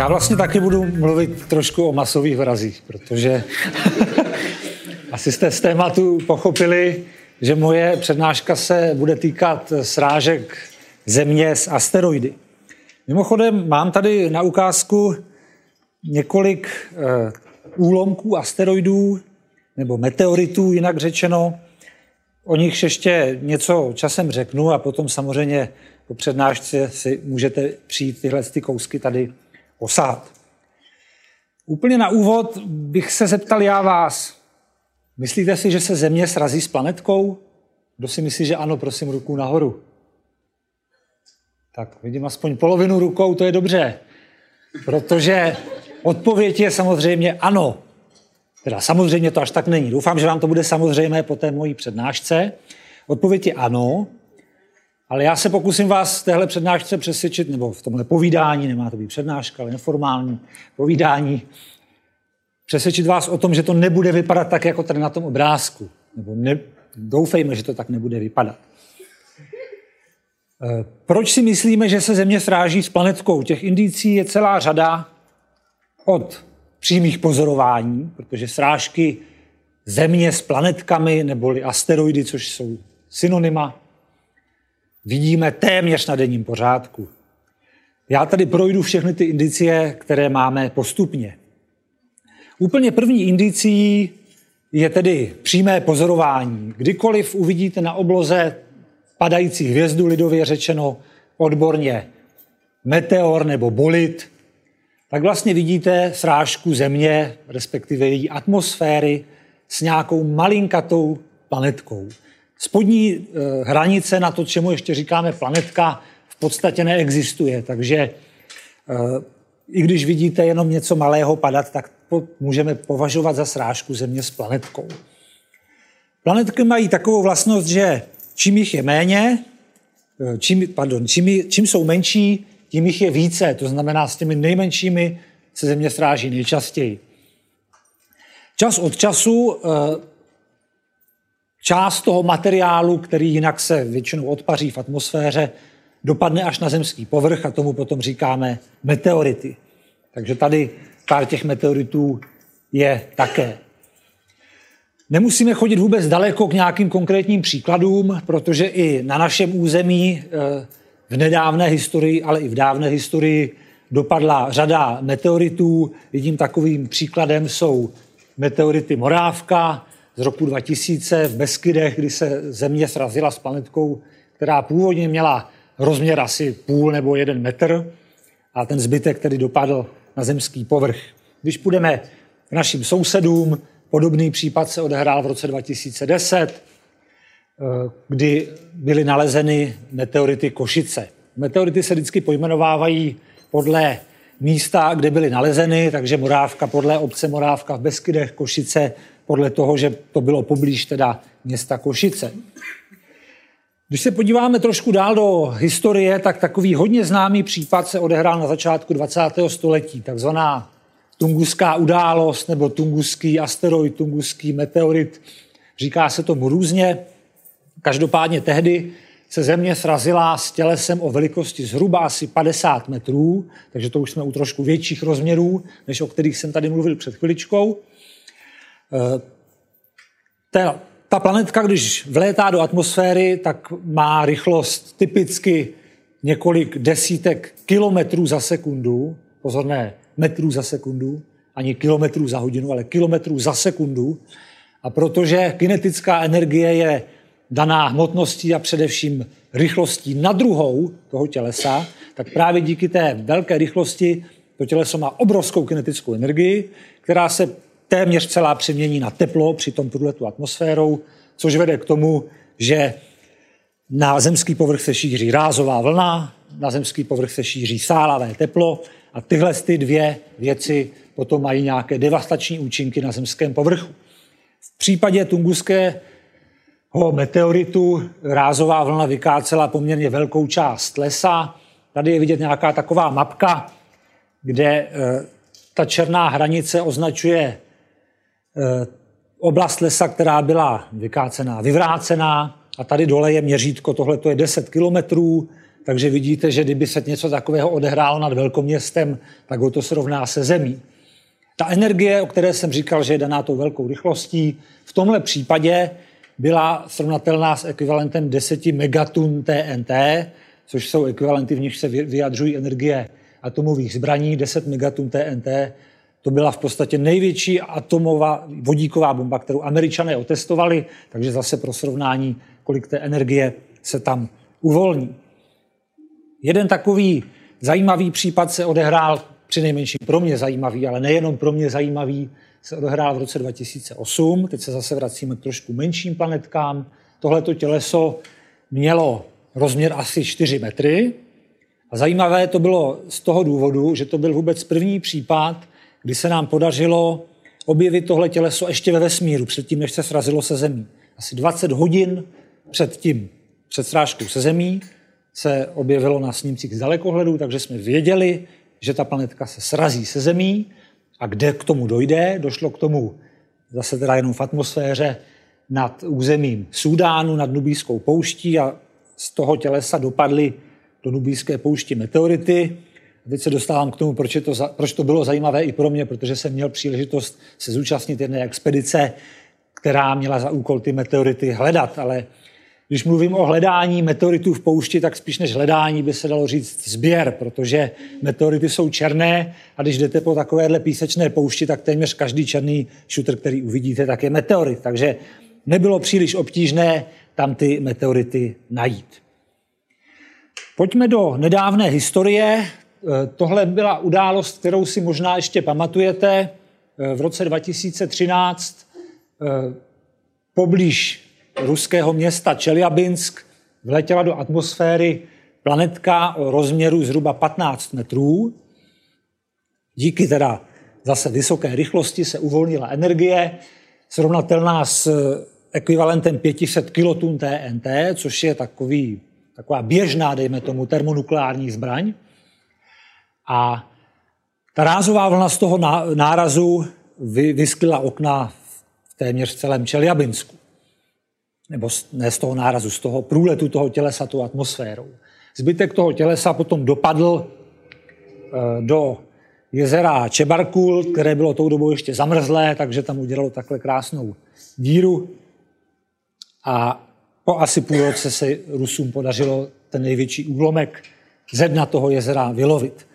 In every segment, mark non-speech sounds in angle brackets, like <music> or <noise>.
Já vlastně taky budu mluvit trošku o masových vrazích, protože <laughs> asi jste z tématu pochopili, že moje přednáška se bude týkat srážek Země s asteroidy. Mimochodem, mám tady na ukázku několik eh, úlomků asteroidů, nebo meteoritů, jinak řečeno. O nich ještě něco časem řeknu a potom samozřejmě po přednášce si můžete přijít tyhle ty kousky tady osát. Úplně na úvod bych se zeptal já vás. Myslíte si, že se Země srazí s planetkou? Kdo si myslí, že ano, prosím, ruku nahoru. Tak vidím aspoň polovinu rukou, to je dobře. Protože odpověď je samozřejmě ano. Teda samozřejmě to až tak není. Doufám, že vám to bude samozřejmé po té mojí přednášce. Odpověď je ano, ale já se pokusím vás v téhle přednášce přesvědčit, nebo v tomhle povídání, nemá to být přednáška, ale neformální povídání, přesvědčit vás o tom, že to nebude vypadat tak, jako tady na tom obrázku. Nebo ne, doufejme, že to tak nebude vypadat. Eh, proč si myslíme, že se Země sráží s planetkou? Těch indicí je celá řada od přímých pozorování, protože srážky Země s planetkami neboli asteroidy, což jsou synonyma, vidíme téměř na denním pořádku. Já tady projdu všechny ty indicie, které máme postupně. Úplně první indicí je tedy přímé pozorování. Kdykoliv uvidíte na obloze padající hvězdu, lidově řečeno odborně meteor nebo bolit, tak vlastně vidíte srážku Země, respektive její atmosféry s nějakou malinkatou planetkou. Spodní eh, hranice na to, čemu ještě říkáme planetka, v podstatě neexistuje, takže eh, i když vidíte jenom něco malého padat, tak můžeme považovat za srážku Země s planetkou. Planetky mají takovou vlastnost, že čím jich je méně, eh, čím, pardon, čím, čím jsou menší, tím jich je více. To znamená, s těmi nejmenšími se Země sráží nejčastěji. Čas od času část toho materiálu, který jinak se většinou odpaří v atmosféře, dopadne až na zemský povrch a tomu potom říkáme meteority. Takže tady pár těch meteoritů je také. Nemusíme chodit vůbec daleko k nějakým konkrétním příkladům, protože i na našem území eh, v nedávné historii, ale i v dávné historii dopadla řada meteoritů. Jedním takovým příkladem jsou meteority Morávka, z roku 2000 v Beskydech, kdy se Země srazila s planetkou, která původně měla rozměr asi půl nebo jeden metr a ten zbytek tedy dopadl na zemský povrch. Když půjdeme k našim sousedům, podobný případ se odehrál v roce 2010, eh, kdy byly nalezeny meteority Košice. Meteority se vždycky pojmenovávají podle místa, kde byly nalezeny, takže Morávka podle obce Morávka v Beskydech, Košice podle toho, že to bylo poblíž teda města Košice. Když se podíváme trošku dál do historie, tak takový hodně známý případ se odehrál na začátku 20. století, takzvaná tunguská událost nebo tunguský asteroid, tunguský meteorit. Říká se tomu různě. Každopádně tehdy se Země srazila s tělesem o velikosti zhruba asi 50 metrů, takže to už jsme u trošku větších rozměrů, než o kterých jsem tady mluvil před chviličkou. Eh, ta, ta planetka, když vlétá do atmosféry, tak má rychlost typicky několik desítek kilometrů za sekundu. Pozor, ne metrů za sekundu, ani kilometrů za hodinu, ale kilometrů za sekundu. A protože kinetická energie je daná hmotností a především rychlostí na druhou toho tělesa, tak právě díky té velké rychlosti to těleso má obrovskou kinetickou energii, která se téměř celá přemění na teplo při tom průletu atmosférou, což vede k tomu, že na zemský povrch se šíří rázová vlna, na zemský povrch se šíří sálavé teplo a tyhle ty dvě věci potom mají nějaké devastační účinky na zemském povrchu. V případě tunguského meteoritu rázová vlna vykácela poměrně velkou část lesa. Tady je vidět nějaká taková mapka, kde eh, ta černá hranice označuje oblast lesa, která byla vykácená, vyvrácená a tady dole je měřítko, tohle to je 10 kilometrů, takže vidíte, že kdyby se něco takového odehrálo nad velkoměstem, tak ho to srovná se zemí. Ta energie, o které jsem říkal, že je daná tou velkou rychlostí, v tomhle případě byla srovnatelná s ekvivalentem 10 megatun TNT, což jsou ekvivalenty, v nich se vyjadřují energie atomových zbraní, 10 megatun TNT, to byla v podstatě největší atomová vodíková bomba, kterou američané otestovali, takže zase pro srovnání, kolik té energie se tam uvolní. Jeden takový zajímavý případ se odehrál, při nejmenším pro mě zajímavý, ale nejenom pro mě zajímavý, se odehrál v roce 2008. Teď se zase vracíme k trošku menším planetkám. Tohleto těleso mělo rozměr asi 4 metry. A zajímavé to bylo z toho důvodu, že to byl vůbec první případ, kdy se nám podařilo objevit tohle těleso ještě ve vesmíru, předtím, než se srazilo se Zemí. Asi 20 hodin před tím, před srážkou se Zemí, se objevilo na snímcích z dalekohledu, takže jsme věděli, že ta planetka se srazí se Zemí a kde k tomu dojde. Došlo k tomu zase teda jenom v atmosféře nad územím Súdánu, nad Nubijskou pouští a z toho tělesa dopadly do Nubijské poušti meteority. A teď se dostávám k tomu, proč, to, proč to bylo zajímavé i pro mě, protože jsem měl příležitost se zúčastnit jedné expedice, která měla za úkol ty meteority hledat, ale když mluvím o hledání meteoritů v poušti, tak spíš než hledání by se dalo říct sběr, protože meteority jsou černé a když jdete po takovéhle písečné poušti, tak téměř každý černý šutr, který uvidíte, tak je meteorit. Takže nebylo příliš obtížné tam ty meteority najít. Pojďme do nedávné historie. Tohle byla událost, kterou si možná ještě pamatujete. V roce 2013 poblíž ruského města Čeliabinsk vletěla do atmosféry planetka o rozměru zhruba 15 metrů. Díky teda zase vysoké rychlosti se uvolnila energie, srovnatelná s ekvivalentem 500 kilotun TNT, což je takový, taková běžná, dejme tomu, termonukleární zbraň. A ta rázová vlna z toho nárazu vyskyla okna v téměř celém Čeliabinsku nebo ne z toho nárazu, z toho průletu toho tělesa tou atmosférou. Zbytek toho tělesa potom dopadl eh, do jezera Čebarkul, které bylo tou dobou ještě zamrzlé, takže tam udělalo takhle krásnou díru. A po asi půl roce se Rusům podařilo ten největší úlomek ze dna toho jezera vylovit.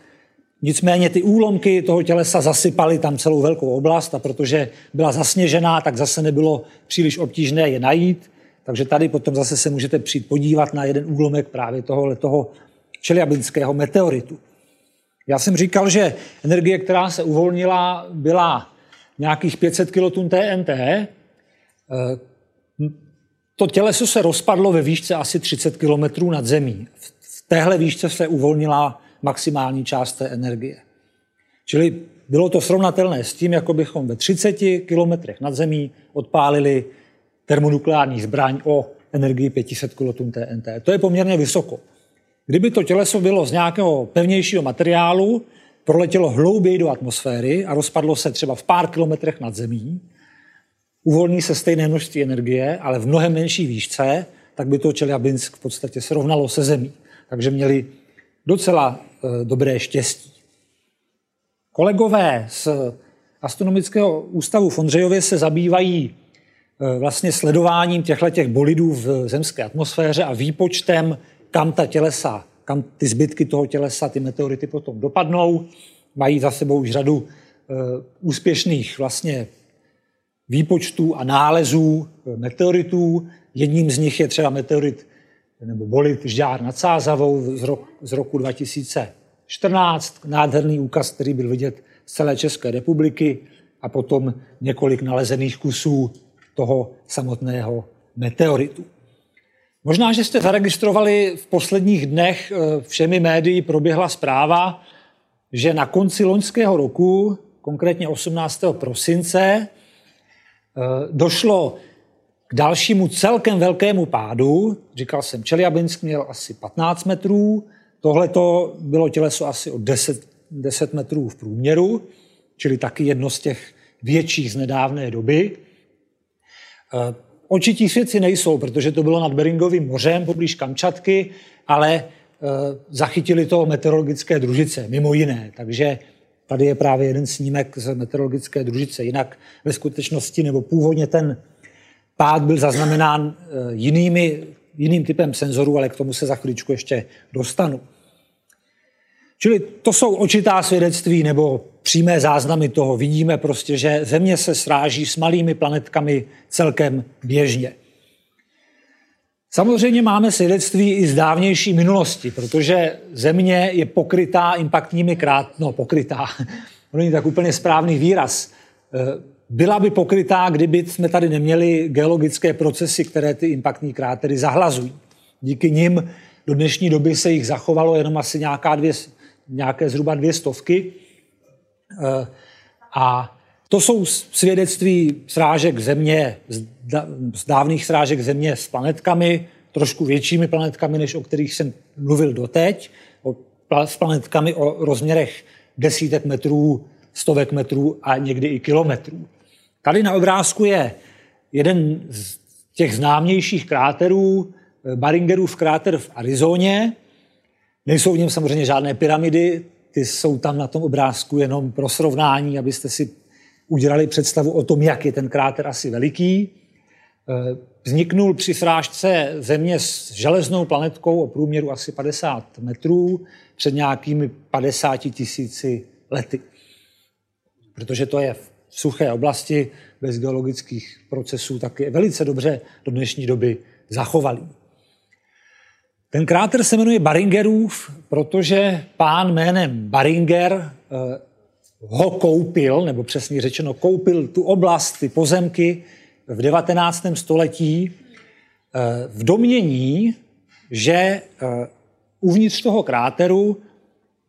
Nicméně ty úlomky toho tělesa zasypaly tam celou velkou oblast a protože byla zasněžená, tak zase nebylo příliš obtížné je najít. Takže tady potom zase se můžete přijít podívat na jeden úlomek právě tohohle toho čeliabinského meteoritu. Já jsem říkal, že energie, která se uvolnila, byla nějakých 500 kilotun TNT. Eh, to těleso se rozpadlo ve výšce asi 30 km nad zemí. V téhle výšce se uvolnila maximální část té energie. Čili bylo to srovnatelné s tím, jako bychom ve 30 kilometrech nad zemí odpálili termonukleární zbraň o energii 500 kilotun TNT. To je poměrně vysoko. Kdyby to těleso bylo z nějakého pevnějšího materiálu, proletělo hlouběji do atmosféry a rozpadlo se třeba v pár kilometrech nad zemí, uvolní se stejné množství energie, ale v mnohem menší výšce, tak by to Čeliabinsk v podstatě srovnalo se zemí. Takže měli docela e, dobré štěstí. Kolegové z Astronomického ústavu v Ondřejově se zabývají Eh, vlastně sledováním těchto těch bolidů v zemské atmosféře a výpočtem, kam ta tělesa, kam ty zbytky toho tělesa, ty meteority potom dopadnou. mají za sebou už řadu úspěšných vlastně výpočtů a nálezů meteoritů. Jedním z nich je třeba meteorit nebo bolit Žďár nad Sázavou z, rok, z roku 2014, nádherný úkaz, který byl vidět z celé České republiky a potom několik nalezených kusů toho samotného meteoritu. Možná, že jste zaregistrovali v posledních dnech eh, všemi médii proběhla zpráva, že na konci loňského roku, konkrétně 18. prosince, eh, došlo k dalšímu celkem velkému pádu. Říkal jsem, Čeliabinsk měl asi 15 metrů, tohle to bylo těleso asi o 10, 10 metrů v průměru, čili taky jedno z těch větších z nedávné doby. Eh, očití svědci nejsou, protože to bylo nad Beringovým mořem, poblíž Kamčatky, ale eh, zachytili to meteorologické družice, mimo jiné. Takže tady je právě jeden snímek z meteorologické družice. Jinak ve skutečnosti, nebo původně ten pád byl zaznamenán eh, jinými, jiným typem senzorů, ale k tomu se za chvíličku ještě dostanu. Čili to jsou očitá svědectví nebo přímé záznamy toho. Vidíme prostě, že Země se sráží s malými planetkami celkem běžně. Samozřejmě máme svědectví i z dávnější minulosti, protože Země je pokrytá impaktními krát, no pokrytá, <laughs> to není tak úplně správný výraz. Byla by pokrytá, kdyby jsme tady neměli geologické procesy, které ty impaktní krátery zahlazují. Díky nim do dnešní doby se jich zachovalo jenom asi nějaká dvě, nějaké zhruba dvě stovky. Eh, a to jsou svědectví srážek Země, z dávných srážek Země s planetkami, trošku většími planetkami, než o kterých jsem mluvil doteď, s planetkami o rozměrech desítek metrů, stovek metrů a někdy i kilometrů. Tady na obrázku je jeden z těch známějších kráterů, eh, Baringerův kráter v Arizoně. Nejsou v něm samozřejmě žádné pyramidy, ty jsou tam na tom obrázku jenom pro srovnání, abyste si udělali představu o tom, jak je ten kráter asi veliký. Eh, vzniknul při srážce Země s železnou planetkou o průměru asi 50 metrů před nějakými 50 tisíci lety. Protože to je v suché oblasti bez geologických procesů, tak je velice dobře do dnešní doby zachovalý. Ten kráter se jmenuje Baringerův, protože pán jménem Baringer eh, ho koupil, nebo přesně řečeno koupil tu oblast, ty pozemky v 19. století eh, v domění, že eh, uvnitř toho kráteru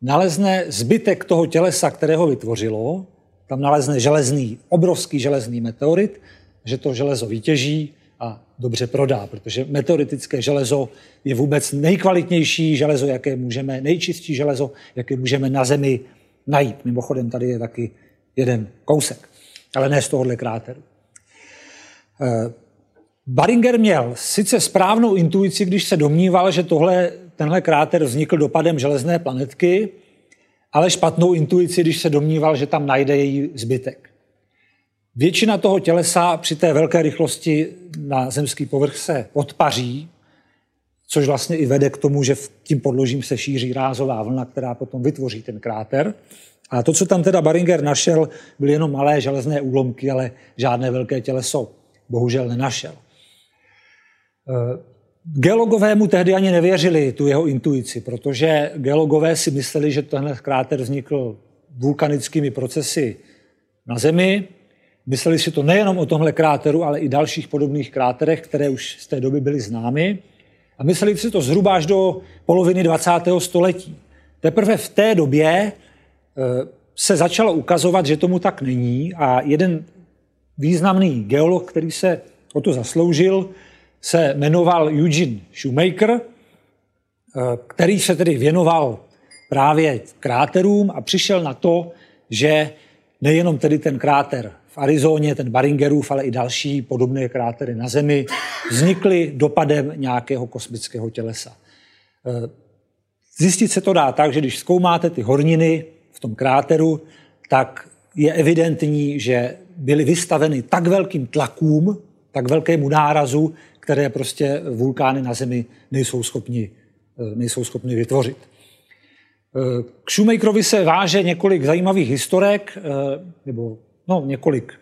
nalezne zbytek toho tělesa, kterého vytvořilo, tam nalezne železný, obrovský železný meteorit, že to železo vytěží a dobře prodá, protože meteoritické železo je vůbec nejkvalitnější železo, jaké můžeme, nejčistší železo, jaké můžeme na Zemi najít. Mimochodem tady je taky jeden kousek, ale ne z tohohle kráteru. Eh, Baringer měl sice správnou intuici, když se domníval, že tohle, tenhle kráter vznikl dopadem železné planetky, ale špatnou intuici, když se domníval, že tam najde její zbytek. Většina toho tělesa při té velké rychlosti na zemský povrch se odpaří, což vlastně i vede k tomu, že tím podložím se šíří rázová vlna, která potom vytvoří ten kráter. A to, co tam teda Baringer našel, byly jenom malé železné úlomky, ale žádné velké těleso bohužel nenašel. Geologové mu tehdy ani nevěřili tu jeho intuici, protože geologové si mysleli, že tenhle kráter vznikl vulkanickými procesy na Zemi. Mysleli si to nejenom o tomhle kráteru, ale i dalších podobných kráterech, které už z té doby byly známy. A mysleli si to zhruba až do poloviny 20. století. Teprve v té době eh, se začalo ukazovat, že tomu tak není a jeden významný geolog, který se o to zasloužil, se jmenoval Eugene Shoemaker, eh, který se tedy věnoval právě kráterům a přišel na to, že nejenom tedy ten kráter v Arizoně, ten Baringerův, ale i další podobné krátery na Zemi vznikly dopadem nějakého kosmického tělesa. Eh, zjistit se to dá tak, že když zkoumáte ty horniny v tom kráteru, tak je evidentní, že byly vystaveny tak velkým tlakům, tak velkému nárazu, které prostě vulkány na Zemi nejsou schopni, eh, nejsou schopni vytvořit. K Shoemakerovi se váže několik zajímavých historek, nebo no, několik.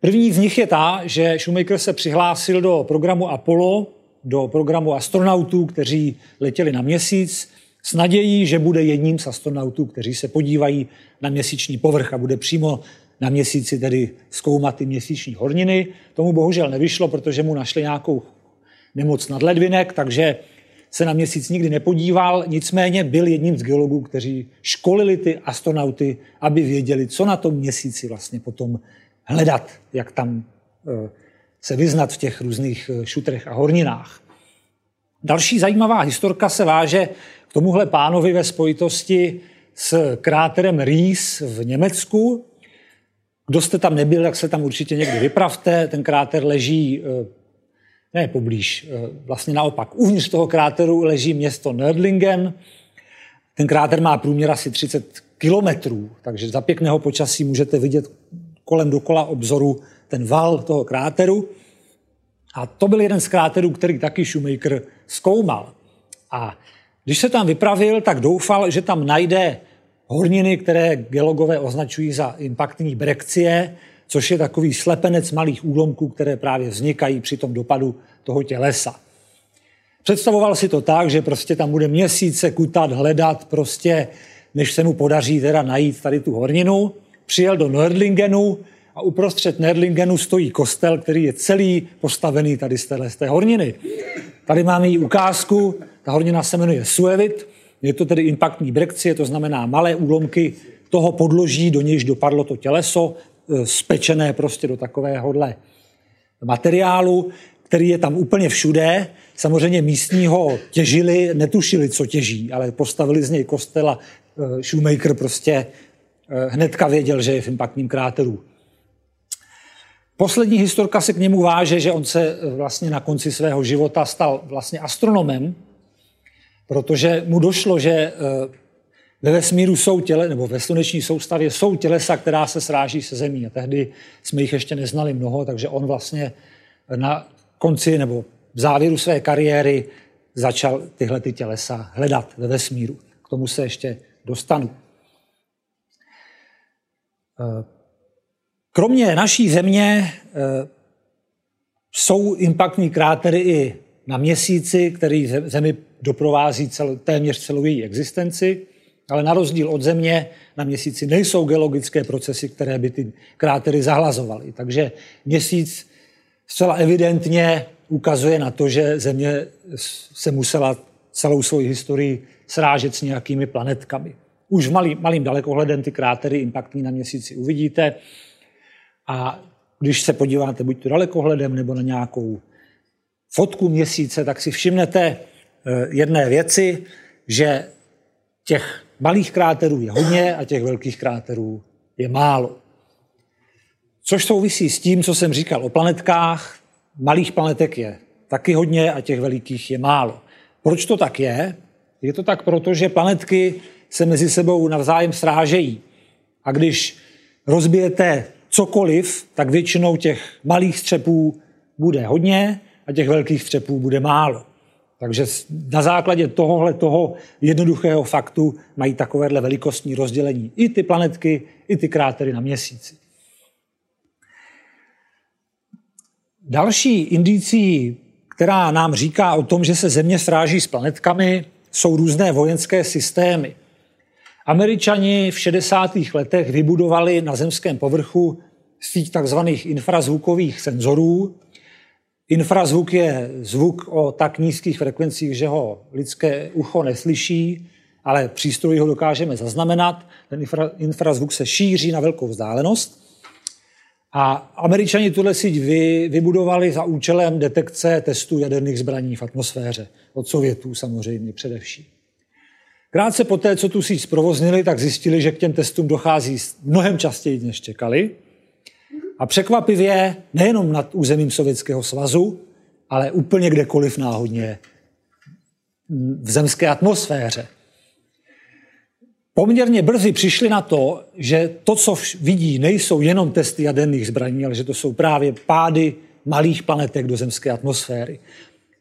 První z nich je ta, že Shoemaker se přihlásil do programu Apollo, do programu astronautů, kteří letěli na měsíc, s nadějí, že bude jedním z astronautů, kteří se podívají na měsíční povrch a bude přímo na měsíci tedy zkoumat ty měsíční horniny. Tomu bohužel nevyšlo, protože mu našli nějakou nemoc nadledvinek, takže se na měsíc nikdy nepodíval, nicméně byl jedním z geologů, kteří školili ty astronauty, aby věděli, co na tom měsíci vlastně potom hledat, jak tam eh, se vyznat v těch různých eh, šutrech a horninách. Další zajímavá historka se váže k tomuhle pánovi ve spojitosti s kráterem Ries v Německu. Kdo jste tam nebyl, tak se tam určitě někdy vypravte. Ten kráter leží eh, ne poblíž, eh, vlastně naopak. Uvnitř toho kráteru leží město Nördlingen. Ten kráter má průměr asi 30 kilometrů, takže za pěkného počasí můžete vidět kolem dokola obzoru ten val toho kráteru. A to byl jeden z kráterů, který taky Shoemaker zkoumal. A když se tam vypravil, tak doufal, že tam najde horniny, které geologové označují za impaktní brekcie, což je takový slepenec malých úlomků, které právě vznikají při tom dopadu toho tělesa. Představoval si to tak, že prostě tam bude měsíce kutat, hledat, prostě, než se mu podaří teda najít tady tu horninu. Přijel do Nördlingenu a uprostřed Nördlingenu stojí kostel, který je celý postavený tady z té horniny. Tady máme i ukázku, ta hornina se jmenuje Suevit, je to tedy impaktní brekcie, to znamená malé úlomky toho podloží, do nějž dopadlo to těleso, e, spečené prostě do takovéhohle materiálu, který je tam úplně všude. Samozřejmě místního těžili, netušili, co těží, ale postavili z něj kostel a e, Shoemaker prostě e, hnedka věděl, že je v impaktním kráteru. Poslední historka se k němu váže, že on se vlastně na konci svého života stal vlastně astronomem, protože mu došlo, že eh, ve vesmíru jsou těle, nebo ve sluneční soustavě jsou tělesa, která se sráží se zemí. A tehdy jsme jich ještě neznali mnoho, takže on vlastně na konci nebo v závěru své kariéry začal tyhle ty tělesa hledat ve vesmíru. K tomu se ještě dostanu. Eh, kromě naší země eh, jsou impaktní krátery i na měsíci, který Zemi doprovází cel, téměř celou její existenci, ale na rozdíl od Země na měsíci nejsou geologické procesy, které by ty krátery zahlazovaly. Takže měsíc zcela evidentně ukazuje na to, že Země se musela celou svou historii srážet s nějakými planetkami. Už malý, malým dalekohledem ty krátery impaktní na měsíci uvidíte. A když se podíváte buď to dalekohledem nebo na nějakou fotku měsíce, tak si všimnete eh, jedné věci, že těch malých kráterů je hodně a těch velkých kráterů je málo. Což souvisí s tím, co jsem říkal o planetkách. Malých planetek je taky hodně a těch velikých je málo. Proč to tak je? Je to tak proto, že planetky se mezi sebou navzájem srážejí. A když rozbijete cokoliv, tak většinou těch malých střepů bude hodně těch velkých střepů bude málo. Takže na základě tohohle toho jednoduchého faktu mají takovéhle velikostní rozdělení i ty planetky, i ty krátery na měsíci. Další indicí, která nám říká o tom, že se Země sráží s planetkami, jsou různé vojenské systémy. Američani v 60. letech vybudovali na zemském povrchu síť takzvaných infrazvukových senzorů, Infrazvuk je zvuk o tak nízkých frekvencích, že ho lidské ucho neslyší, ale přístroj ho dokážeme zaznamenat. Ten infra, infrazvuk se šíří na velkou vzdálenost. A američani tuhle síť vy, vybudovali za účelem detekce testů jaderných zbraní v atmosféře. Od Sovětů samozřejmě především. Krátce poté, co tu síť zprovoznili, tak zjistili, že k těm testům dochází mnohem častěji, než čekali. A překvapivě nejenom nad územím Sovětského svazu, ale úplně kdekoliv náhodně v zemské atmosféře. Poměrně brzy přišli na to, že to, co vidí, nejsou jenom testy jaderných zbraní, ale že to jsou právě pády malých planetek do zemské atmosféry.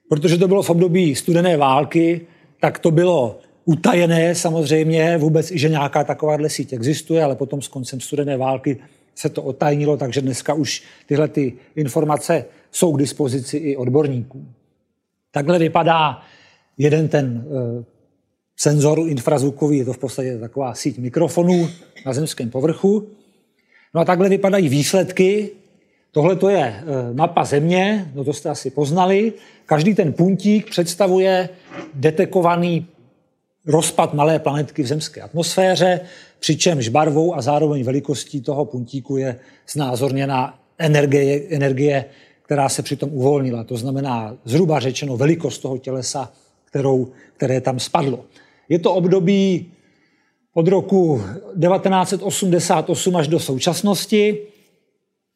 Protože to bylo v období studené války, tak to bylo utajené samozřejmě vůbec, i že nějaká takováhle síť existuje, ale potom s koncem studené války se to otajnilo, takže dneska už tyhle ty informace jsou k dispozici i odborníkům. Takhle vypadá jeden ten e, senzor infrazvukový, je to v podstatě taková síť mikrofonů na zemském povrchu. No a takhle vypadají výsledky. Tohle to je e, mapa Země, no to jste asi poznali. Každý ten puntík představuje detekovaný rozpad malé planetky v zemské atmosféře, přičemž barvou a zároveň velikostí toho puntíku je znázorněna energie, energie která se přitom uvolnila. To znamená zhruba řečeno velikost toho tělesa, kterou, které tam spadlo. Je to období od roku 1988 až do současnosti.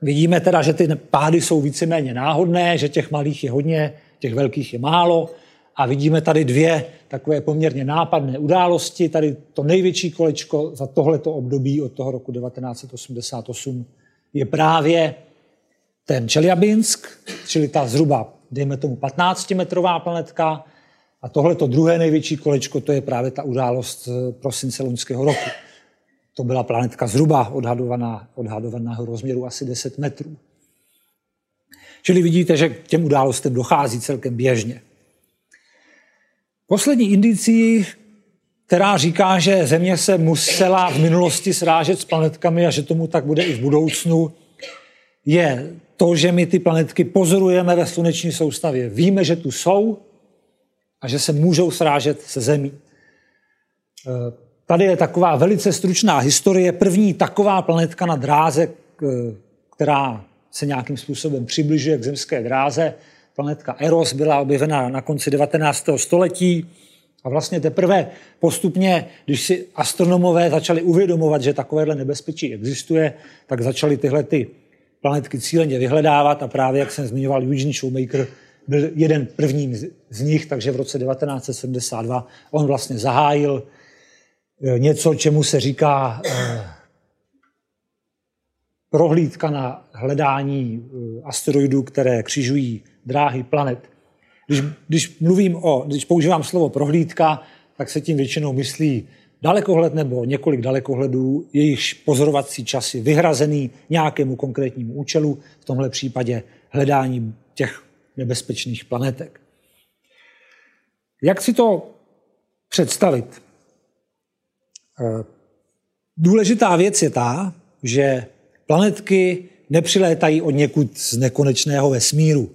Vidíme teda, že ty pády jsou víceméně náhodné, že těch malých je hodně, těch velkých je málo. A vidíme tady dvě takové poměrně nápadné události. Tady to největší kolečko za tohleto období od toho roku 1988 je právě ten Čeliabinsk, čili ta zhruba, dejme tomu, 15-metrová planetka. A tohle to druhé největší kolečko, to je právě ta událost prosince loňského roku. To byla planetka zhruba odhadovaná, odhadovaného rozměru asi 10 metrů. Čili vidíte, že k těm událostem dochází celkem běžně. Poslední indicí, která říká, že Země se musela v minulosti srážet s planetkami a že tomu tak bude i v budoucnu, je to, že my ty planetky pozorujeme ve sluneční soustavě. Víme, že tu jsou a že se můžou srážet se Zemí. E, tady je taková velice stručná historie. První taková planetka na dráze, která se nějakým způsobem přibližuje k zemské dráze, planetka Eros, byla objevena na konci 19. století. A vlastně teprve postupně, když si astronomové začali uvědomovat, že takovéhle nebezpečí existuje, tak začali tyhle ty planetky cíleně vyhledávat a právě, jak jsem zmiňoval, Eugene Shoemaker byl jeden prvním z nich, takže v roce 1972 on vlastně zahájil eh, něco, čemu se říká eh, prohlídka na hledání eh, asteroidů, které křižují dráhy planet. Když, když mluvím o, když používám slovo prohlídka, tak se tím většinou myslí dalekohled nebo několik dalekohledů, jejichž pozorovací čas je vyhrazený nějakému konkrétnímu účelu, v tomhle případě hledání těch nebezpečných planetek. Jak si to představit? Eh, důležitá věc je ta, že planetky nepřilétají od někud z nekonečného vesmíru.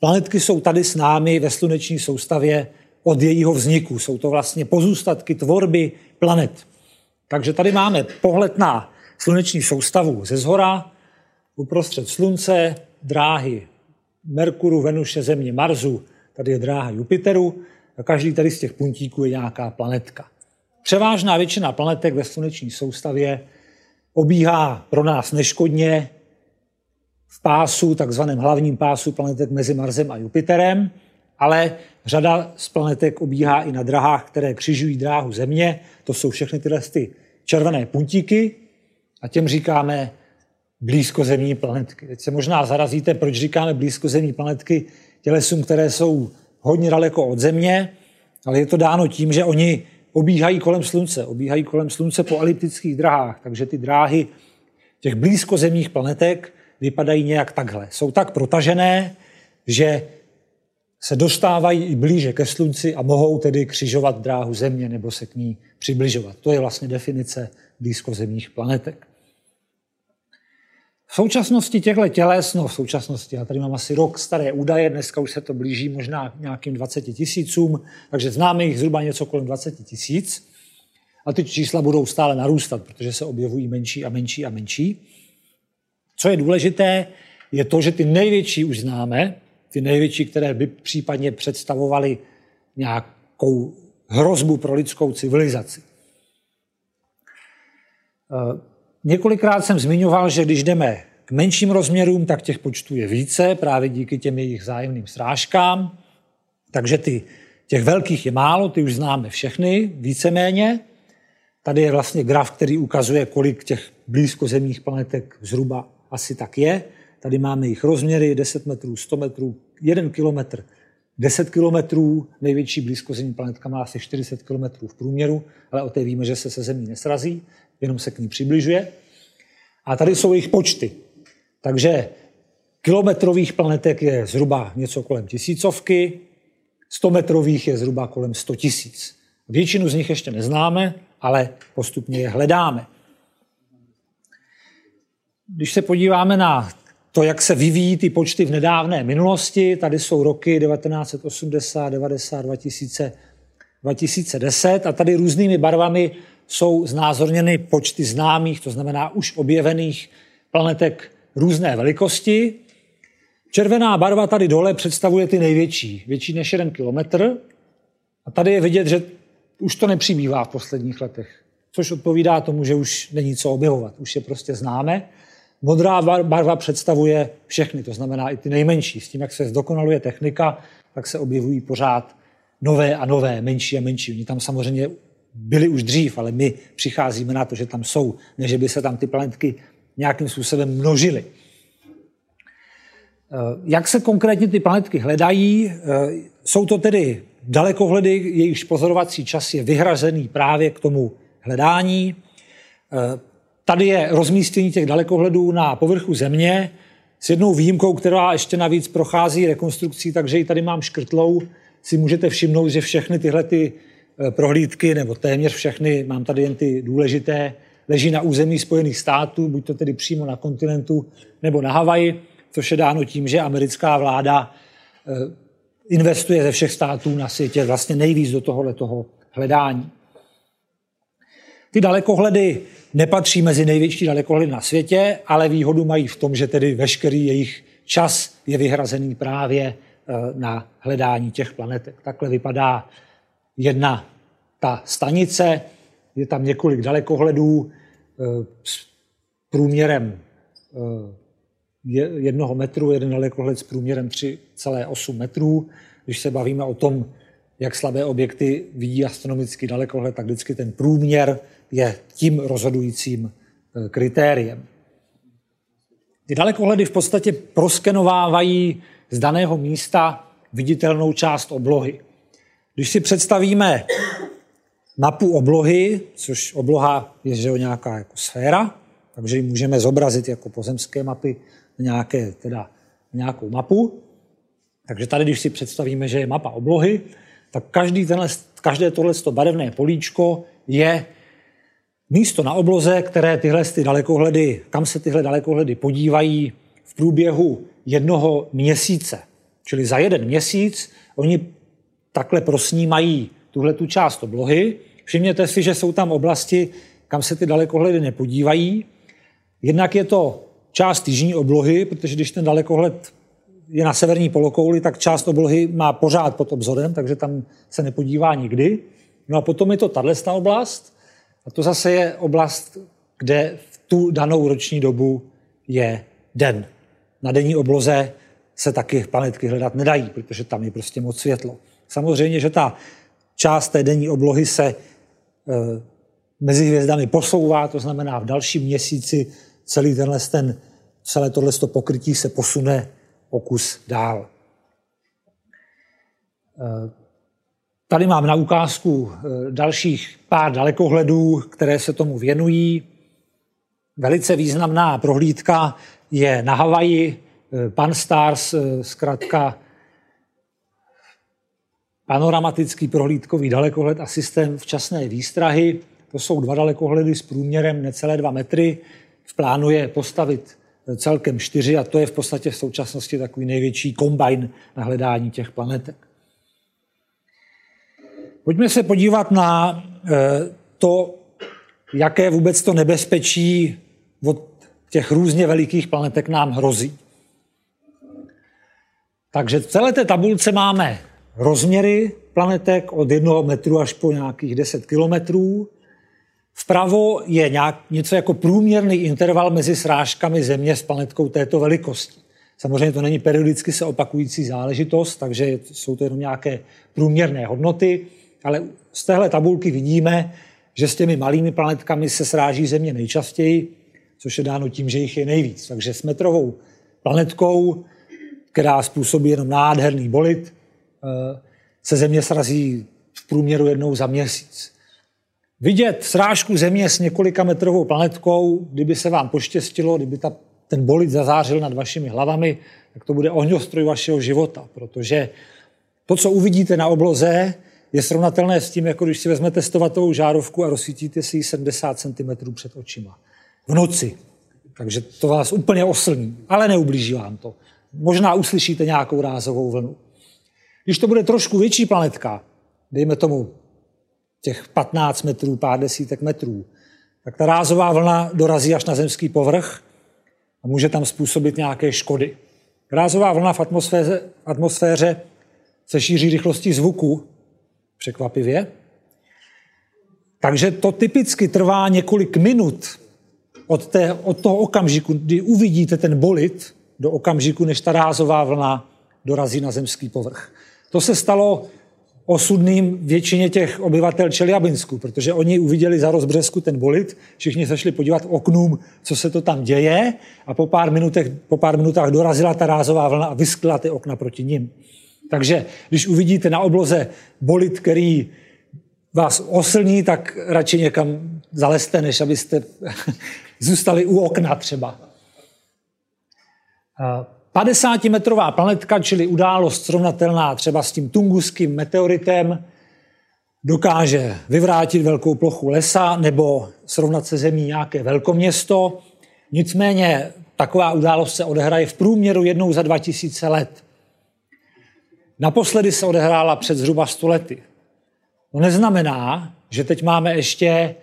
Planetky jsou tady s námi ve sluneční soustavě od jejího vzniku. Jsou to vlastně pozůstatky tvorby planet. Takže tady máme pohled na sluneční soustavu ze zhora, uprostřed slunce, dráhy Merkuru, Venuše, Země, Marsu, tady je dráha Jupiteru a každý tady z těch puntíků je nějaká planetka. Převážná většina planetek ve sluneční soustavě obíhá pro nás neškodně v pásu, takzvaném hlavním pásu planetek mezi Marsem a Jupiterem, ale řada z planetek obíhá i na drahách, které křižují dráhu Země. To jsou všechny tyhle ty červené puntíky a těm říkáme blízkozemní planetky. Teď se možná zarazíte, proč říkáme blízkozemní planetky tělesům, které jsou hodně daleko od Země, ale je to dáno tím, že oni obíhají kolem Slunce, obíhají kolem Slunce po eliptických drahách, takže ty dráhy těch blízkozemních planetek vypadají nějak takhle. Jsou tak protažené, že se dostávají i blíže ke Slunci a mohou tedy křižovat dráhu Země nebo se k ní přibližovat. To je vlastně definice blízkozemních planetek. V současnosti těchto těles, no v současnosti, já tady mám asi rok staré údaje, dneska už se to blíží možná nějakým 20 tisícům, takže známe jich zhruba něco kolem 20 tisíc. A ty čísla budou stále narůstat, protože se objevují menší a menší a menší. Co je důležité, je to, že ty největší už známe, ty největší, které by případně představovaly nějakou hrozbu pro lidskou civilizaci. Několikrát jsem zmiňoval, že když jdeme k menším rozměrům, tak těch počtů je více, právě díky těm jejich zájemným srážkám. Takže ty, těch velkých je málo, ty už známe všechny, víceméně. Tady je vlastně graf, který ukazuje, kolik těch blízkozemních planetek zhruba asi tak je. Tady máme jejich rozměry 10 metrů, 100 metrů, 1 kilometr, 10 kilometrů, největší blízkozemní planetka má asi 40 kilometrů v průměru, ale o té víme, že se se Zemí nesrazí, jenom se k ní přibližuje. A tady jsou jejich počty. Takže kilometrových planetek je zhruba něco kolem tisícovky, 100 metrových je zhruba kolem 100 tisíc. Většinu z nich ještě neznáme, ale postupně je hledáme. Když se podíváme na to, jak se vyvíjí ty počty v nedávné minulosti, tady jsou roky 1980, 90, 2000, 2010 a tady různými barvami jsou znázorněny počty známých, to znamená už objevených planetek různé velikosti. Červená barva tady dole představuje ty největší, větší než jeden kilometr. A tady je vidět, že už to nepřibývá v posledních letech, což odpovídá tomu, že už není co objevovat, už je prostě známe. Modrá barva představuje všechny, to znamená i ty nejmenší. S tím, jak se zdokonaluje technika, tak se objevují pořád nové a nové, menší a menší. Oni tam samozřejmě byli už dřív, ale my přicházíme na to, že tam jsou, než by se tam ty planetky nějakým způsobem množily. Eh, jak se konkrétně ty planetky hledají? Eh, jsou to tedy dalekohledy, jejichž pozorovací čas je vyhrazený právě k tomu hledání. Eh, tady je rozmístění těch dalekohledů na povrchu Země s jednou výjimkou, která ještě navíc prochází rekonstrukcí, takže ji tady mám škrtlou. Si můžete všimnout, že všechny tyhle ty prohlídky, nebo téměř všechny, mám tady jen ty důležité, leží na území Spojených států, buď to tedy přímo na kontinentu nebo na Havaji což je dáno tím, že americká vláda eh, investuje ze všech států na světě vlastně nejvíc do tohohle toho hledání. Ty dalekohledy nepatří mezi největší dalekohledy na světě, ale výhodu mají v tom, že tedy veškerý jejich čas je vyhrazený právě eh, na hledání těch planetek. Takhle vypadá jedna ta stanice, je tam několik dalekohledů eh, s průměrem jednoho metru, jeden dalekohled s průměrem 3,8 metrů. Když se bavíme o tom, jak slabé objekty vidí astronomický dalekohled, tak vždycky ten průměr je tím rozhodujícím eh, kritériem. Ty dalekohledy v podstatě proskenovávají z daného místa viditelnou část oblohy. Když si představíme mapu oblohy, což obloha je že nějaká jako sféra, takže ji můžeme zobrazit jako pozemské mapy, nějaké, teda, nějakou mapu. Takže tady, když si představíme, že je mapa oblohy, tak každý tenhle, každé tohle barevné políčko je místo na obloze, které tyhle ty dalekohledy, kam se tyhle dalekohledy podívají v průběhu jednoho měsíce. Čili za jeden měsíc oni takhle prosnímají tuhle tu část oblohy. Všimněte si, že jsou tam oblasti, kam se ty dalekohledy nepodívají. Jednak je to část jižní oblohy, protože když ten dalekohled je na severní polokouli, tak část oblohy má pořád pod obzorem, takže tam se nepodívá nikdy. No a potom je to tato oblast, a to zase je oblast, kde v tu danou roční dobu je den. Na denní obloze se taky planetky hledat nedají, protože tam je prostě moc světlo. Samozřejmě, že ta část té denní oblohy se mezi hvězdami posouvá, to znamená v dalším měsíci celý tenhle ten, celé tohle pokrytí se posune o kus dál. Eh, tady mám na ukázku eh, dalších pár dalekohledů, které se tomu věnují. Velice významná prohlídka je na Havaji, eh, Pan-STARS, zkrátka panoramatický prohlídkový dalekohled a systém včasné výstrahy. To jsou dva dalekohledy s průměrem necelé dva metry, v plánu je postavit celkem čtyři a to je v podstatě v současnosti takový největší kombajn na hledání těch planetek. Pojďme se podívat na eh, to, jaké vůbec to nebezpečí od těch různě velikých planetek nám hrozí. Takže v celé té tabulce máme rozměry planetek od jednoho metru až po nějakých 10 kilometrů. Vpravo je nějak, něco jako průměrný interval mezi srážkami Země s planetkou této velikosti. Samozřejmě to není periodicky se opakující záležitost, takže jsou to jenom nějaké průměrné hodnoty, ale z téhle tabulky vidíme, že s těmi malými planetkami se sráží Země nejčastěji, což je dáno tím, že jich je nejvíc. Takže s metrovou planetkou, která způsobí jenom nádherný bolit, se Země srazí v průměru jednou za měsíc. Vidět srážku Země s několika metrovou planetkou, kdyby se vám poštěstilo, kdyby ta, ten bolid zazářil nad vašimi hlavami, tak to bude ohňostroj vašeho života, protože to, co uvidíte na obloze, je srovnatelné s tím, jako když si vezmete stovatovou žárovku a rozsvítíte si ji 70 cm před očima. V noci. Takže to vás úplně oslní, ale neublíží vám to. Možná uslyšíte nějakou rázovou vlnu. Když to bude trošku větší planetka, dejme tomu těch 15 metrů, pár desítek metrů, tak ta rázová vlna dorazí až na zemský povrch a může tam způsobit nějaké škody. Rázová vlna v atmosféře, atmosféře se šíří rychlostí zvuku, překvapivě. Takže to typicky trvá několik minut od, té, od toho okamžiku, kdy uvidíte ten bolit, do okamžiku, než ta rázová vlna dorazí na zemský povrch. To se stalo osudným většině těch obyvatel Čeliabinsku, protože oni uviděli za rozbřesku ten bolit, všichni se šli podívat oknům, co se to tam děje a po pár, minutech, po pár minutách dorazila ta rázová vlna a vyskla ty okna proti nim. Takže když uvidíte na obloze bolit, který vás oslní, tak radši někam zaleste, než abyste <laughs> zůstali u okna třeba. 50-metrová planetka, čili událost srovnatelná třeba s tím tunguským meteoritem, dokáže vyvrátit velkou plochu lesa nebo srovnat se zemí nějaké velkoměsto. Nicméně taková událost se odehraje v průměru jednou za 2000 let. Naposledy se odehrála před zhruba 100 lety. To neznamená, že teď máme ještě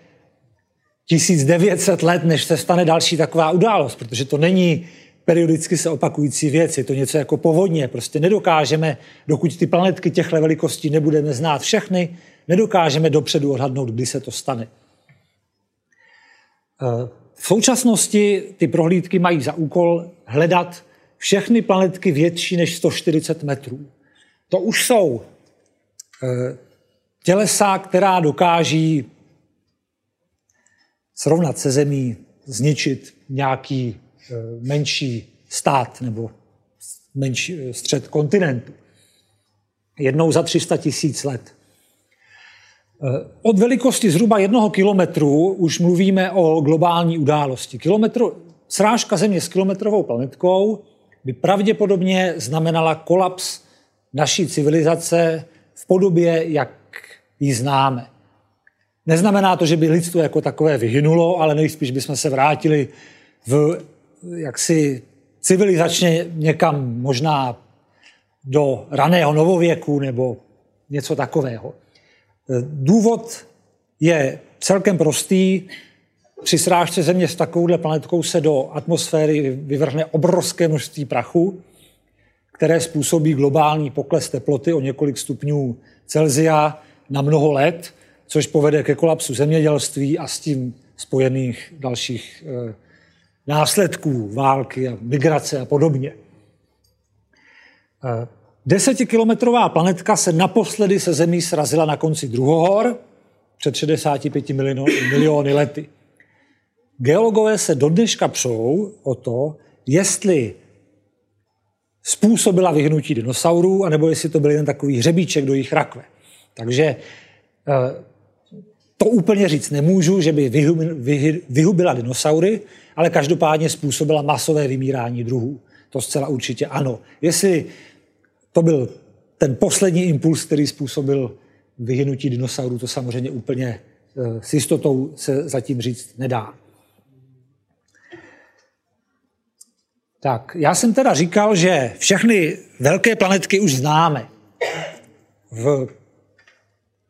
1900 let, než se stane další taková událost, protože to není periodicky se opakující věc. Je to něco jako povodně. Prostě nedokážeme, dokud ty planetky těchto velikostí nebudeme znát všechny, nedokážeme dopředu odhadnout, kdy se to stane. Eh, v současnosti ty prohlídky mají za úkol hledat všechny planetky větší než 140 metrů. To už jsou eh, tělesa, která dokáží srovnat se zemí, zničit nějaký menší stát nebo menší eh, střed kontinentu. Jednou za 300 tisíc let. Eh, od velikosti zhruba jednoho kilometru už mluvíme o globální události. Kilometru, srážka Země s kilometrovou planetkou by pravděpodobně znamenala kolaps naší civilizace v podobě, jak ji známe. Neznamená to, že by lidstvo jako takové vyhynulo, ale nejspíš bychom se vrátili v jaksi civilizačně někam možná do raného novověku nebo něco takového. Důvod je celkem prostý. Při srážce Země s takovouhle planetkou se do atmosféry vyvrhne obrovské množství prachu, které způsobí globální pokles teploty o několik stupňů Celzia na mnoho let, což povede ke kolapsu zemědělství a s tím spojených dalších eh, následků války a migrace a podobně. Desetikilometrová planetka se naposledy se Zemí srazila na konci druhohor před 65 miliony lety. Geologové se do dneška přou o to, jestli způsobila vyhnutí dinosaurů, anebo jestli to byl jen takový hřebíček do jejich rakve. Takže eh, to úplně říct nemůžu, že by vyhubila dinosaury, ale každopádně způsobila masové vymírání druhů. To zcela určitě ano. Jestli to byl ten poslední impuls, který způsobil vyhynutí dinosaurů, to samozřejmě úplně eh, s jistotou se zatím říct nedá. Tak, já jsem teda říkal, že všechny velké planetky už známe. V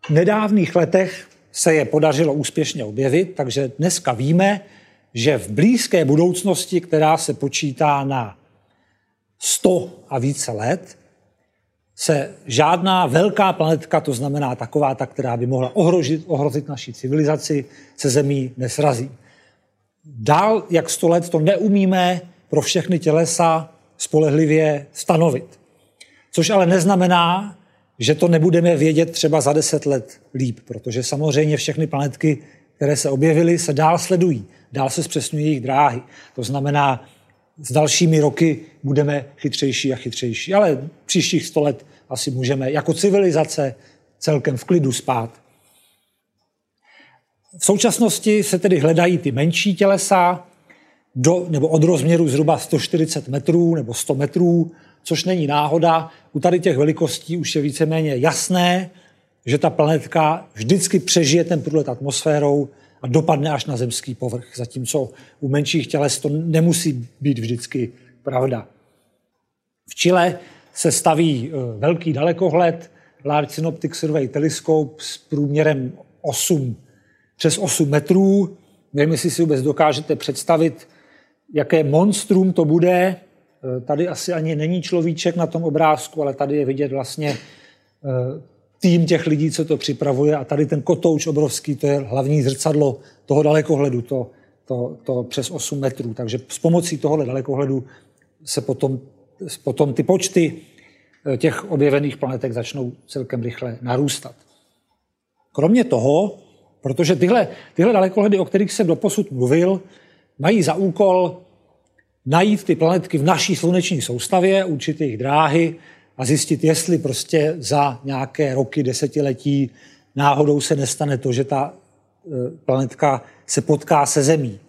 nedávných letech se je podařilo úspěšně objevit, takže dneska víme, že v blízké budoucnosti, která se počítá na 100 a více let, se žádná velká planetka, to znamená taková ta, která by mohla ohrožit, ohrozit naší civilizaci, se Zemí nesrazí. Dál jak 100 let to neumíme pro všechny tělesa spolehlivě stanovit. Což ale neznamená, že to nebudeme vědět třeba za 10 let líp, protože samozřejmě všechny planetky, které se objevily, se dál sledují dál se zpřesňují jejich dráhy. To znamená, s dalšími roky budeme chytřejší a chytřejší. Ale příštích sto let asi můžeme jako civilizace celkem v klidu spát. V současnosti se tedy hledají ty menší tělesa, do, nebo od rozměru zhruba 140 metrů nebo 100 metrů, což není náhoda. U tady těch velikostí už je víceméně jasné, že ta planetka vždycky přežije ten průlet atmosférou a dopadne až na zemský povrch, zatímco u menších těles to nemusí být vždycky pravda. V Chile se staví e, velký dalekohled, Large Synoptic Survey Telescope s průměrem 8, přes 8 metrů. Nevím, jestli si vůbec dokážete představit, jaké monstrum to bude. E, tady asi ani není človíček na tom obrázku, ale tady je vidět vlastně e, tým těch lidí, co to připravuje a tady ten kotouč obrovský, to je hlavní zrcadlo toho dalekohledu, to, to, to přes 8 metrů. Takže s pomocí tohohle dalekohledu se potom, potom ty počty eh, těch objevených planetek začnou celkem rychle narůstat. Kromě toho, protože tyhle, tyhle dalekohledy, o kterých jsem doposud mluvil, mají za úkol najít ty planetky v naší sluneční soustavě, určit jejich dráhy, a zjistit, jestli prostě za nějaké roky, desetiletí náhodou se nestane to, že ta e, planetka se potká se Zemí.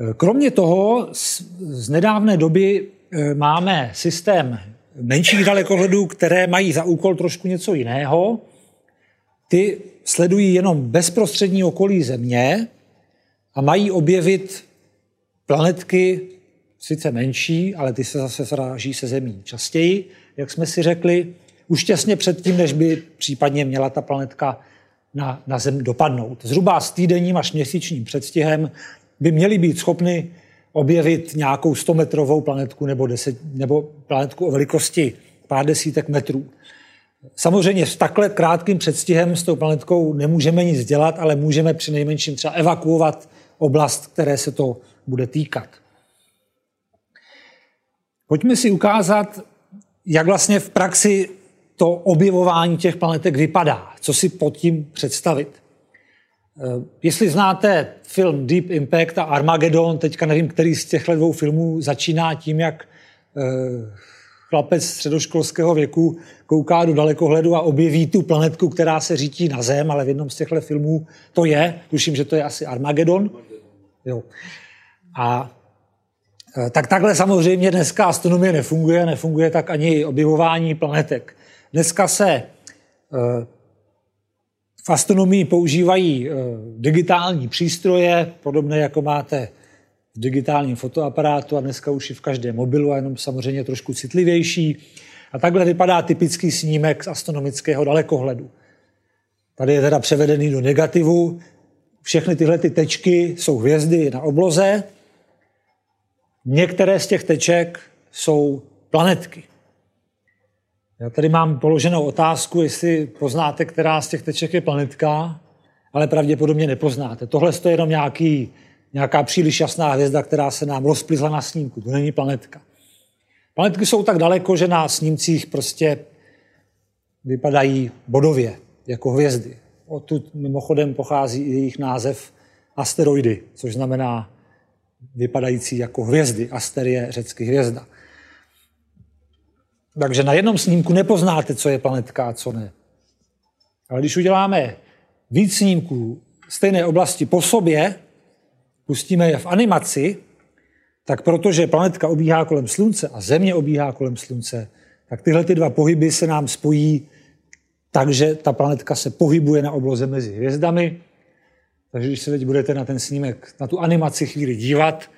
E, kromě toho z nedávné doby e, máme systém menších dalekohledů, které mají za úkol trošku něco jiného. Ty sledují jenom bezprostřední okolí Země a mají objevit planetky sice menší, ale ty se zase sráží se zemí častěji, jak jsme si řekli, už těsně předtím, než by případně měla ta planetka na, na Zem dopadnout. Zhruba s týdenním až měsíčním předstihem by měli být schopni objevit nějakou 100-metrovou planetku nebo, deset, nebo planetku o velikosti pár desítek metrů. Samozřejmě s takhle krátkým předstihem s tou planetkou nemůžeme nic dělat, ale můžeme při nejmenším třeba evakuovat oblast, které se to bude týkat. Pojďme si ukázat, jak vlastně v praxi to objevování těch planetek vypadá. Co si pod tím představit. Eh, jestli znáte film Deep Impact a Armageddon, teďka nevím, který z těchto dvou filmů začíná tím, jak eh, chlapec středoškolského věku kouká do dalekohledu a objeví tu planetku, která se řítí na Zem, ale v jednom z těchto filmů to je, tuším, že to je asi Armageddon. Jo. A Eh, tak takhle samozřejmě dneska astronomie nefunguje, nefunguje tak ani objevování planetek. Dneska se eh, v astronomii používají eh, digitální přístroje, podobné jako máte v digitálním fotoaparátu a dneska už i v každém mobilu, a jenom samozřejmě trošku citlivější. A takhle vypadá typický snímek z astronomického dalekohledu. Tady je teda převedený do negativu. Všechny tyhle ty tečky jsou hvězdy na obloze, Některé z těch teček jsou planetky. Já tady mám položenou otázku, jestli poznáte, která z těch teček je planetka, ale pravděpodobně nepoznáte. Tohle je jenom nějaký, nějaká příliš jasná hvězda, která se nám rozplizla na snímku. To není planetka. Planetky jsou tak daleko, že na snímcích prostě vypadají bodově, jako hvězdy. Odtud mimochodem pochází i jejich název asteroidy, což znamená vypadající jako hvězdy. Aster je řecky hvězda. Takže na jednom snímku nepoznáte, co je planetka a co ne. Ale když uděláme víc snímků stejné oblasti po sobě, pustíme je v animaci, tak protože planetka obíhá kolem Slunce a Země obíhá kolem Slunce, tak tyhle ty dva pohyby se nám spojí takže ta planetka se pohybuje na obloze mezi hvězdami takže když se teď budete na ten snímek, na tu animaci chvíli dívat,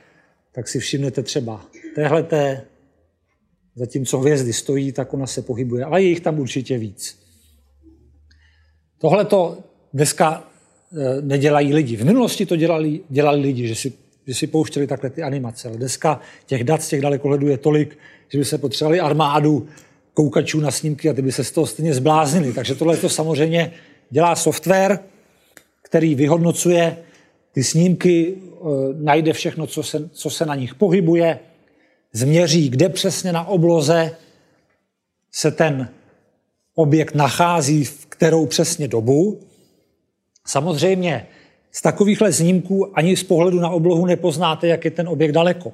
tak si všimnete třeba téhleté, zatímco hvězdy stojí, tak ona se pohybuje, ale je jich tam určitě víc. Tohle to dneska e, nedělají lidi. V minulosti to dělali, dělali lidi, že si, že si pouštěli takhle ty animace. Ale dneska těch dat z těch dalekohledů je tolik, že by se potřebovali armádu koukačů na snímky a ty by se z toho stejně zbláznili. Takže tohle to samozřejmě dělá software, který vyhodnocuje ty snímky, eh, najde všechno, co se, co se na nich pohybuje, změří, kde přesně na obloze se ten objekt nachází, v kterou přesně dobu. Samozřejmě z takovýchhle snímků ani z pohledu na oblohu nepoznáte, jak je ten objekt daleko.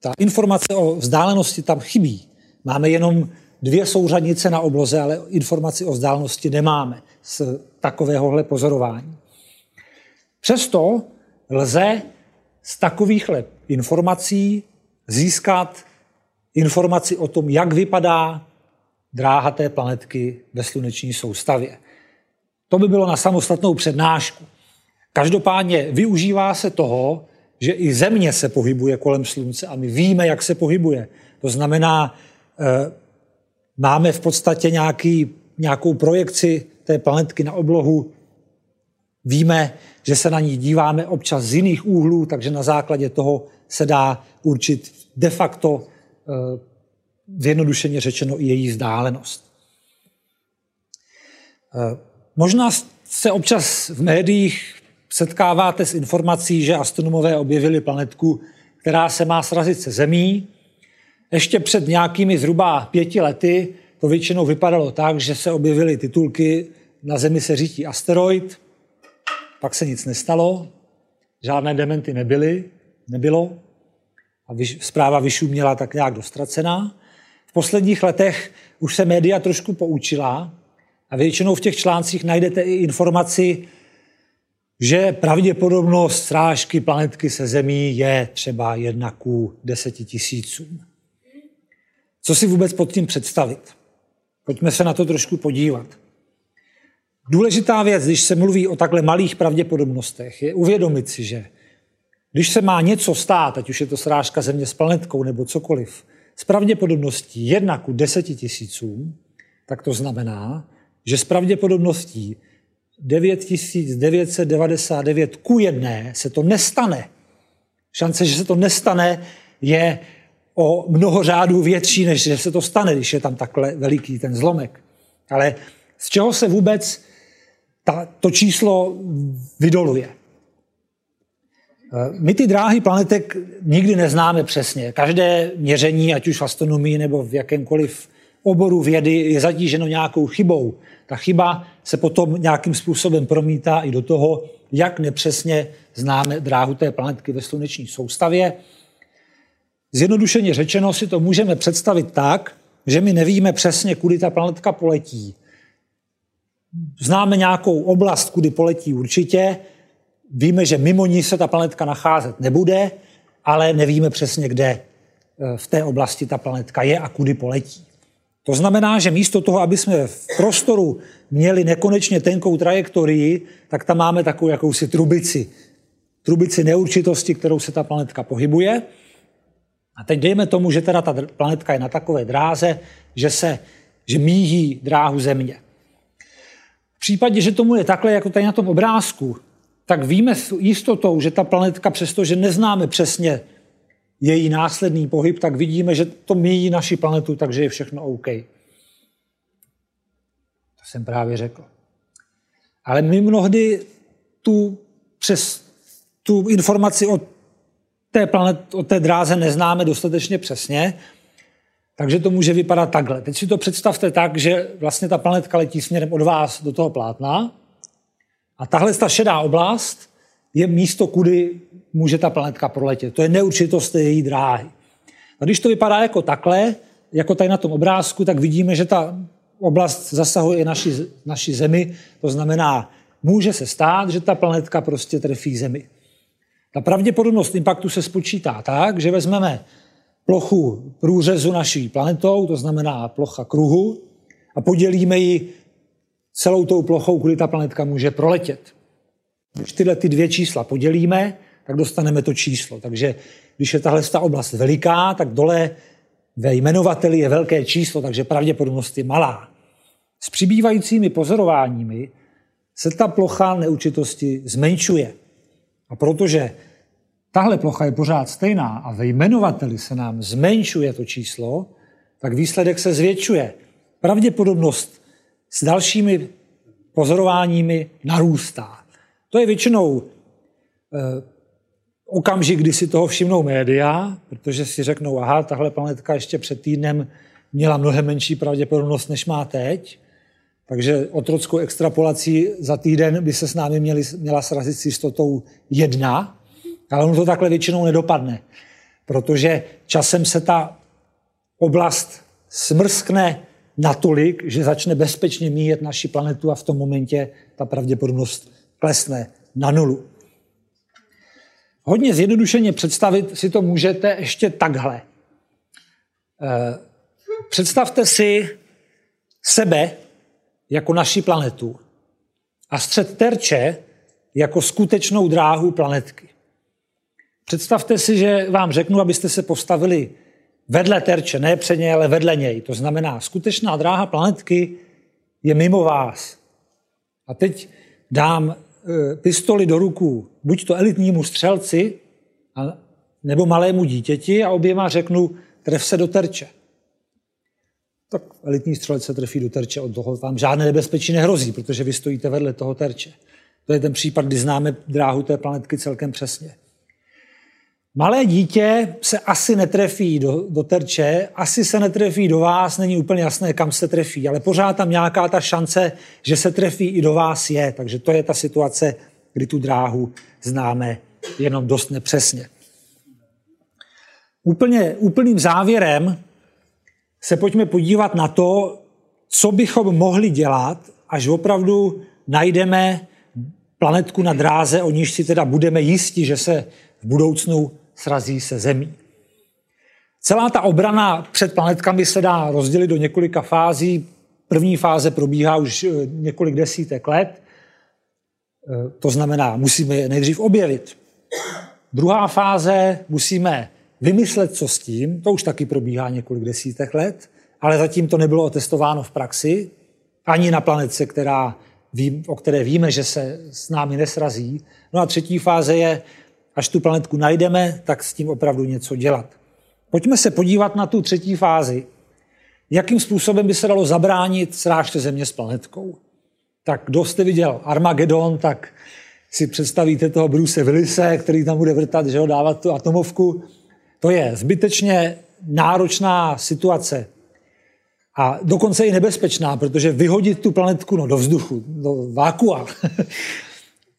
Ta informace o vzdálenosti tam chybí. Máme jenom dvě souřadnice na obloze, ale informaci o vzdálenosti nemáme z takovéhohle pozorování. Přesto lze z takovýchhle informací získat informaci o tom, jak vypadá dráha té planetky ve sluneční soustavě. To by bylo na samostatnou přednášku. Každopádně využívá se toho, že i Země se pohybuje kolem Slunce a my víme, jak se pohybuje. To znamená, eh, máme v podstatě nějaký, nějakou projekci té planetky na oblohu, víme, že se na ní díváme občas z jiných úhlů, takže na základě toho se dá určit de facto eh, zjednodušeně řečeno i její vzdálenost. Eh, možná se občas v médiích setkáváte s informací, že astronomové objevili planetku, která se má srazit se Zemí. Ještě před nějakými zhruba pěti lety to většinou vypadalo tak, že se objevily titulky na Zemi se řítí asteroid, pak se nic nestalo, žádné dementy nebyly, nebylo a zpráva vyšuměla tak nějak dostracená. V posledních letech už se média trošku poučila a většinou v těch článcích najdete i informaci, že pravděpodobnost srážky planetky se Zemí je třeba jedna ku deseti tisícům. Co si vůbec pod tím představit? Pojďme se na to trošku podívat. Důležitá věc, když se mluví o takhle malých pravděpodobnostech, je uvědomit si, že když se má něco stát, ať už je to srážka Země s planetkou nebo cokoliv, s pravděpodobností 1 ku 10 tisícům, tak to znamená, že s pravděpodobností 9999 ku jedné se to nestane. Šance, že se to nestane, je o mnoho řádů větší, než že se to stane, když je tam takhle veliký ten zlomek. Ale z čeho se vůbec ta, to číslo vydoluje? My ty dráhy planetek nikdy neznáme přesně. Každé měření, ať už v astronomii nebo v jakémkoliv oboru vědy, je zatíženo nějakou chybou. Ta chyba se potom nějakým způsobem promítá i do toho, jak nepřesně známe dráhu té planetky ve sluneční soustavě. Zjednodušeně řečeno si to můžeme představit tak, že my nevíme přesně, kudy ta planetka poletí. Známe nějakou oblast, kudy poletí určitě, víme, že mimo ní se ta planetka nacházet nebude, ale nevíme přesně, kde eh, v té oblasti ta planetka je a kudy poletí. To znamená, že místo toho, aby jsme v prostoru měli nekonečně tenkou trajektorii, tak tam máme takovou jakousi trubici. Trubici neurčitosti, kterou se ta planetka pohybuje. A teď dejme tomu, že teda ta planetka je na takové dráze, že se že míjí dráhu Země. V případě, že tomu je takhle, jako tady na tom obrázku, tak víme s jistotou, že ta planetka, přestože neznáme přesně její následný pohyb, tak vidíme, že to míjí naši planetu, takže je všechno OK. To jsem právě řekl. Ale my mnohdy tu přes tu informaci o té, planet, o té dráze neznáme dostatečně přesně, takže to může vypadat takhle. Teď si to představte tak, že vlastně ta planetka letí směrem od vás do toho plátna a tahle ta šedá oblast je místo, kudy může ta planetka proletět. To je neurčitost její dráhy. A když to vypadá jako takhle, jako tady na tom obrázku, tak vidíme, že ta oblast zasahuje i naši, naši Zemi. To znamená, může se stát, že ta planetka prostě trefí Zemi. Ta pravděpodobnost impaktu se spočítá tak, že vezmeme plochu průřezu naší planetou, to znamená plocha kruhu, a podělíme ji celou tou plochou, kudy ta planetka může proletět. Když tyhle ty dvě čísla podělíme, tak dostaneme to číslo. Takže když je tahle ta oblast veliká, tak dole ve jmenovateli je velké číslo, takže pravděpodobnost je malá. S přibývajícími pozorováními se ta plocha neurčitosti zmenšuje. A protože tahle plocha je pořád stejná a ve jmenovateli se nám zmenšuje to číslo, tak výsledek se zvětšuje. Pravděpodobnost s dalšími pozorováními narůstá. To je většinou eh, okamžik, kdy si toho všimnou média, protože si řeknou, aha, tahle planetka ještě před týdnem měla mnohem menší pravděpodobnost, než má teď, takže otrockou extrapolací za týden by se s námi měli, měla srazit s jistotou jedna, ale ono to takhle většinou nedopadne, protože časem se ta oblast smrskne natolik, že začne bezpečně míjet naši planetu a v tom momentě ta pravděpodobnost klesne na nulu. Hodně zjednodušeně představit si to můžete ještě takhle. Eh, představte si sebe jako naši planetu a střed terče jako skutečnou dráhu planetky. Představte si, že vám řeknu, abyste se postavili vedle terče, ne před něj, ale vedle něj. To znamená, skutečná dráha planetky je mimo vás. A teď dám e, pistoli do ruku buď to elitnímu střelci, nebo malému dítěti a oběma řeknu, tref se do terče. Tak elitní střelec se trefí do terče, od toho vám žádné nebezpečí nehrozí, protože vy stojíte vedle toho terče. To je ten případ, kdy známe dráhu té planetky celkem přesně. Malé dítě se asi netrefí do, do terče, asi se netrefí do vás, není úplně jasné, kam se trefí, ale pořád tam nějaká ta šance, že se trefí i do vás je. Takže to je ta situace, kdy tu dráhu známe jenom dost nepřesně. Úplně, úplným závěrem se pojďme podívat na to, co bychom mohli dělat, až opravdu najdeme planetku na dráze, o níž si teda budeme jistí, že se v budoucnu srazí se Zemí. Celá ta obrana před planetkami se dá rozdělit do několika fází. První fáze probíhá už eh, několik desítek let. Eh, to znamená, musíme je nejdřív objevit. Druhá fáze musíme vymyslet, co s tím. To už taky probíhá několik desítek let, ale zatím to nebylo otestováno v praxi. Ani na planetce, která, o které víme, že se s námi nesrazí. No a třetí fáze je až tu planetku najdeme, tak s tím opravdu něco dělat. Pojďme se podívat na tu třetí fázi. Jakým způsobem by se dalo zabránit srážce Země s planetkou? Tak kdo jste viděl Armagedon, tak si představíte toho Bruce Willise, který tam bude vrtat, že ho dávat tu atomovku. To je zbytečně náročná situace. A dokonce i nebezpečná, protože vyhodit tu planetku no, do vzduchu, do vákua, <laughs>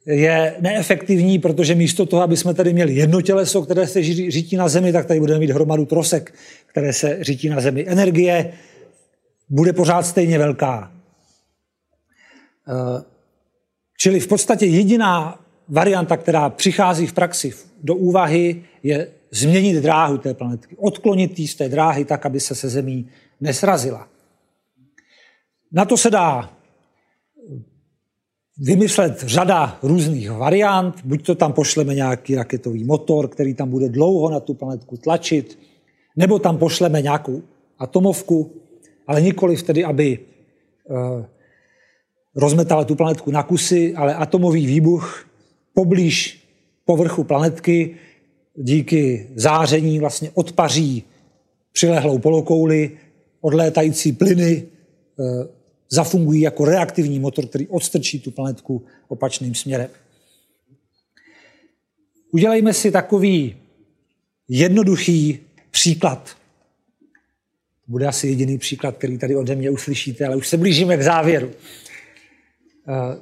je neefektivní, protože místo toho, aby jsme tady měli jedno těleso, které se řítí na Zemi, tak tady budeme mít hromadu trosek, které se řítí na Zemi. Energie bude pořád stejně velká. Eh, čili v podstatě jediná varianta, která přichází v praxi do úvahy, je změnit dráhu té planetky, odklonit jí z té dráhy tak, aby se se Zemí nesrazila. Na to se dá vymyslet řada různých variant, buď to tam pošleme nějaký raketový motor, který tam bude dlouho na tu planetku tlačit, nebo tam pošleme nějakou atomovku, ale nikoli vtedy, aby uh, rozmetala tu planetku na kusy, ale atomový výbuch poblíž povrchu planetky díky záření vlastně odpaří přilehlou polokouli, odlétající plyny uh, zafungují jako reaktivní motor, který odstrčí tu planetku opačným směrem. Udělejme si takový jednoduchý příklad. Bude asi jediný příklad, který tady ode mě uslyšíte, ale už se blížíme k závěru. Eh,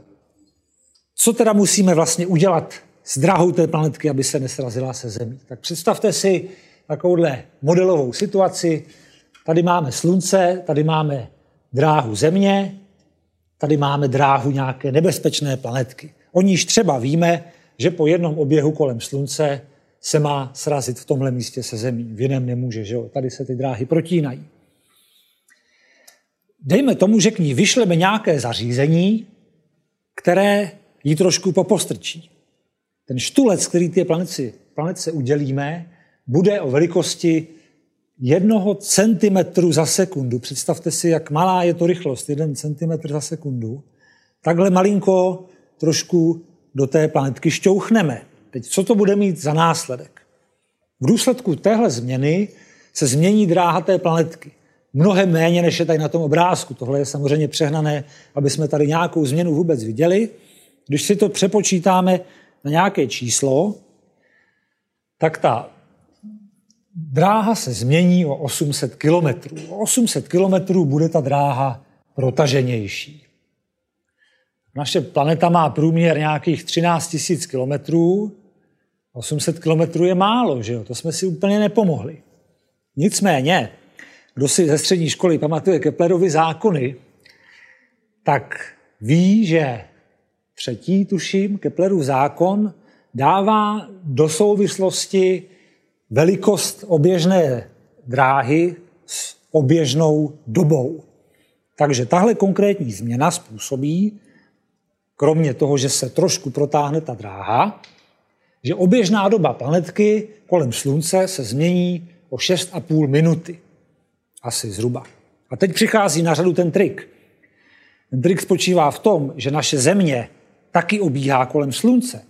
co teda musíme vlastně udělat s drahou té planetky, aby se nesrazila se Zemí? Tak představte si takovouhle modelovou situaci. Tady máme Slunce, tady máme dráhu Země, tady máme dráhu nějaké nebezpečné planetky. O níž třeba víme, že po jednom oběhu kolem Slunce se má srazit v tomhle místě se Zemí. V jiném nemůže, že jo? Tady se ty dráhy protínají. Dejme tomu, že k ní vyšleme nějaké zařízení, které ji trošku popostrčí. Ten štulec, který planetce, planetce udělíme, bude o velikosti jednoho centimetru za sekundu. Představte si, jak malá je to rychlost, jeden centimetr za sekundu. Takhle malinko trošku do té planetky šťouchneme. Teď co to bude mít za následek? V důsledku téhle změny se změní dráha té planetky. Mnohem méně, než je tady na tom obrázku. Tohle je samozřejmě přehnané, aby jsme tady nějakou změnu vůbec viděli. Když si to přepočítáme na nějaké číslo, tak ta dráha se změní o 800 kilometrů. O 800 kilometrů bude ta dráha protaženější. Naše planeta má průměr nějakých 13 000 kilometrů. 800 kilometrů je málo, že jo? To jsme si úplně nepomohli. Nicméně, kdo si ze střední školy pamatuje Keplerovy zákony, tak ví, že třetí, tuším, Keplerův zákon dává do souvislosti velikost oběžné dráhy s oběžnou dobou. Takže tahle konkrétní změna způsobí, kromě toho, že se trošku protáhne ta dráha, že oběžná doba planetky kolem Slunce se změní o 6,5 minuty. Asi zhruba. A teď přichází na řadu ten trik. Ten trik spočívá v tom, že naše Země taky obíhá kolem Slunce.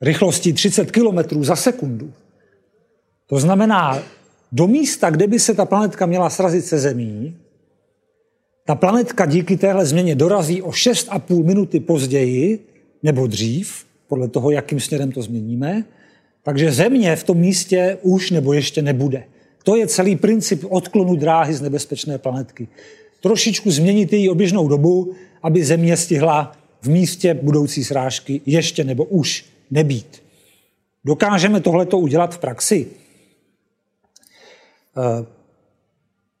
Rychlostí 30 km za sekundu. To znamená, do místa, kde by se ta planetka měla srazit se Zemí, ta planetka díky téhle změně dorazí o 6,5 minuty později nebo dřív, podle toho, jakým směrem to změníme, takže Země v tom místě už nebo ještě nebude. To je celý princip odklonu dráhy z nebezpečné planetky. Trošičku změnit její oběžnou dobu, aby Země stihla v místě budoucí srážky ještě nebo už nebýt. Dokážeme tohleto udělat v praxi? Eh,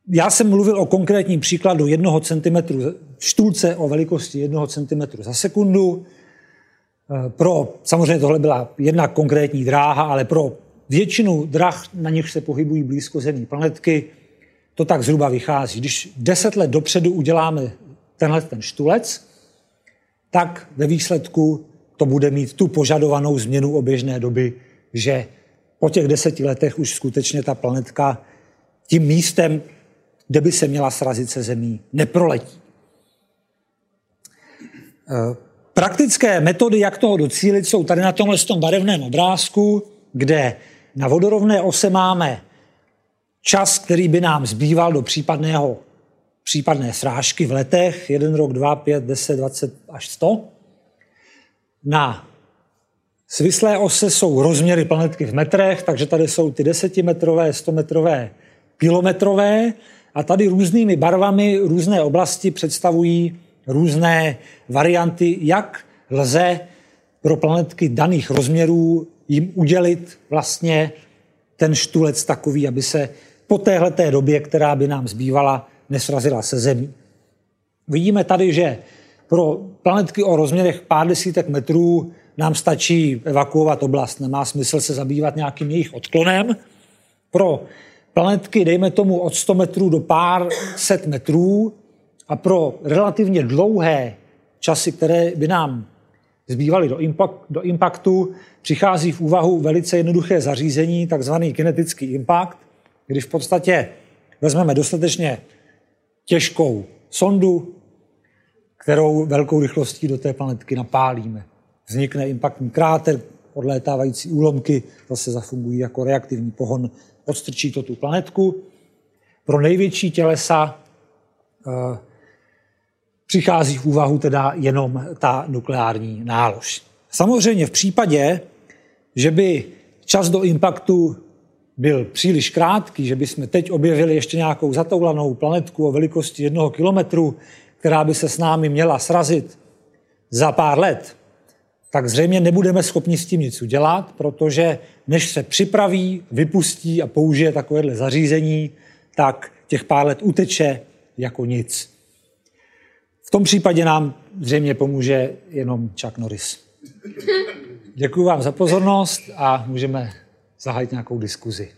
já jsem mluvil o konkrétním příkladu jednoho centimetru štulce o velikosti jednoho centimetru za sekundu. Eh, pro, samozřejmě tohle byla jedna konkrétní dráha, ale pro většinu drah, na nich se pohybují blízko zemní planetky, to tak zhruba vychází. Když deset let dopředu uděláme tenhle ten štulec, tak ve výsledku to bude mít tu požadovanou změnu oběžné doby, že po těch deseti letech už skutečně ta planetka tím místem, kde by se měla srazit se zemí, neproletí. Eh, praktické metody, jak toho docílit, jsou tady na tomhle tom barevném obrázku, kde na vodorovné ose máme čas, který by nám zbýval do případného, případné srážky v letech, jeden rok, dva, pět, deset, dvacet až sto. Na svislé ose jsou rozměry planetky v metrech, takže tady jsou ty desetimetrové, stometrové kilometrové a tady různými barvami různé oblasti představují různé varianty, jak lze pro planetky daných rozměrů jim udělit vlastně ten štulec takový, aby se po téhleté době, která by nám zbývala, nesrazila se Zemí. Vidíme tady, že pro planetky o rozměrech pár desítek metrů nám stačí evakuovat oblast. Nemá smysl se zabývat nějakým jejich odklonem. Pro planetky, dejme tomu od 100 metrů do pár set metrů a pro relativně dlouhé časy, které by nám zbývaly do, impact, do impaktu, přichází v úvahu velice jednoduché zařízení, takzvaný kinetický impact, když v podstatě vezmeme dostatečně těžkou sondu, kterou velkou rychlostí do té planetky napálíme. Vznikne impaktní kráter, odlétávající úlomky zase zafungují jako reaktivní pohon odstrčí to tu planetku. Pro největší tělesa e, přichází v úvahu teda jenom ta nukleární nálož. Samozřejmě v případě, že by čas do impaktu byl příliš krátký, že bychom teď objevili ještě nějakou zatoulanou planetku o velikosti jednoho kilometru, která by se s námi měla srazit za pár let, tak zřejmě nebudeme schopni s tím nic udělat, protože než se připraví, vypustí a použije takovéhle zařízení, tak těch pár let uteče jako nic. V tom případě nám zřejmě pomůže jenom Chuck Norris. Děkuji vám za pozornost a můžeme zahájit nějakou diskuzi.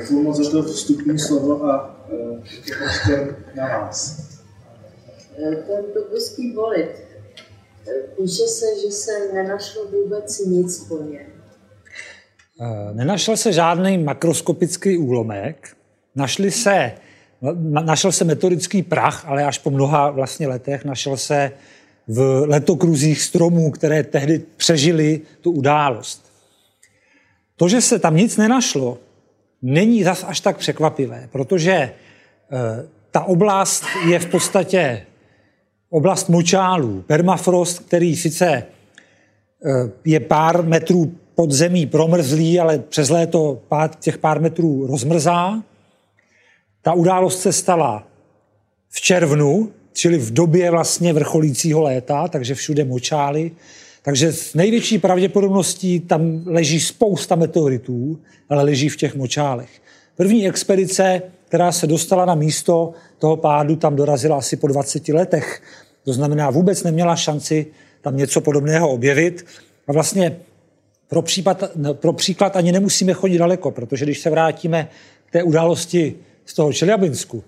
Děkuji moc za to vstupní slovo a uh, na vás. Eh, ten tubovský bolit, eh, píše se, že se nenašlo vůbec nic po něm. Nenašel se žádný makroskopický úlomek, našli se, našel se metodický prach, ale až po mnoha vlastně letech našel se v letokruzích stromů, které tehdy přežili tu událost. To, že se tam nic nenašlo, není zas až tak překvapivé, protože eh, ta oblast je v podstatě oblast močálů. Permafrost, který sice eh, je pár metrů pod zemí promrzlý, ale přes léto pár, těch pár metrů rozmrzá. Ta událost se stala v červnu, čili v době vlastně vrcholícího léta, takže všude močály. Takže s největší pravděpodobností tam leží spousta meteoritů, ale leží v těch močálech. První expedice, která se dostala na místo toho pádu, tam dorazila asi po 20 letech. To znamená, vůbec neměla šanci tam něco podobného objevit. A vlastně pro, případ, pro příklad ani nemusíme chodit daleko, protože když se vrátíme k té události z toho Čeljabinsku,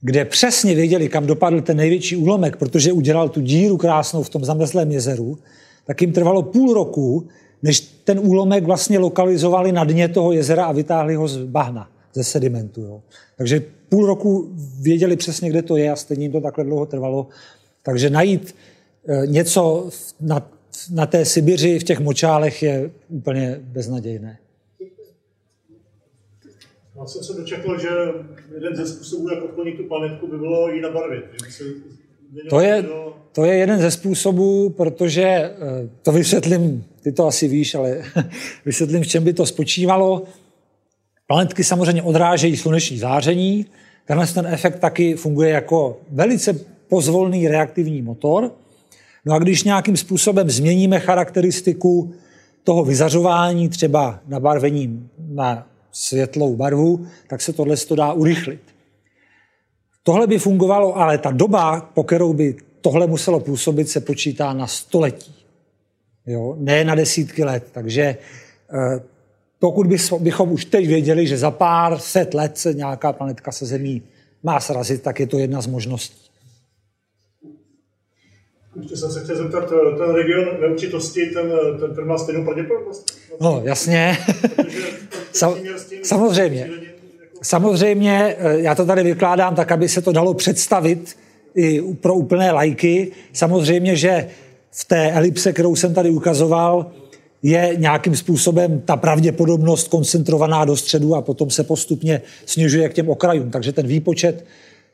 kde přesně věděli, kam dopadl ten největší úlomek, protože udělal tu díru krásnou v tom zamrzlém jezeru, tak jim trvalo půl roku, než ten úlomek vlastně lokalizovali na dně toho jezera a vytáhli ho z bahna, ze sedimentu. Jo. Takže půl roku věděli přesně, kde to je a stejně jim to takhle dlouho trvalo. Takže najít eh, něco na, na té Sibiři v těch močálech je úplně beznadějné. Já jsem se dočetl, že jeden ze způsobů, jak odklonit tu planetku, by bylo ji nabarvit. To je, to je jeden ze způsobů, protože eh, to vysvětlím, ty to asi víš, ale <laughs> vysvětlím, v čem by to spočívalo. Planetky samozřejmě odrážejí sluneční záření. Tenhle ten efekt taky funguje jako velice pozvolný reaktivní motor. No a když nějakým způsobem změníme charakteristiku toho vyzařování, třeba nabarvením na světlou barvu, tak se tohle to dá urychlit. Tohle by fungovalo, ale ta doba, po kterou by tohle muselo působit, se počítá na století. Jo? Ne na desítky let. Takže eh, pokud bychom už teď věděli, že za pár set let se nějaká planetka se Zemí má srazit, tak je to jedna z možností. Ještě jsem se chtěl zeptat, eh, ten region neurčitosti, ten, eh, ten, ten má stejnou pravděpodobnost? No, jasně. <laughs> Sam, samozřejmě. Samozřejmě, eh, já to tady vykládám tak, aby se to dalo představit i pro úplné lajky. Samozřejmě, že v té elipse, kterou jsem tady ukazoval, je nějakým způsobem ta pravděpodobnost koncentrovaná do středu a potom se postupně snižuje k těm okrajům. Takže ten výpočet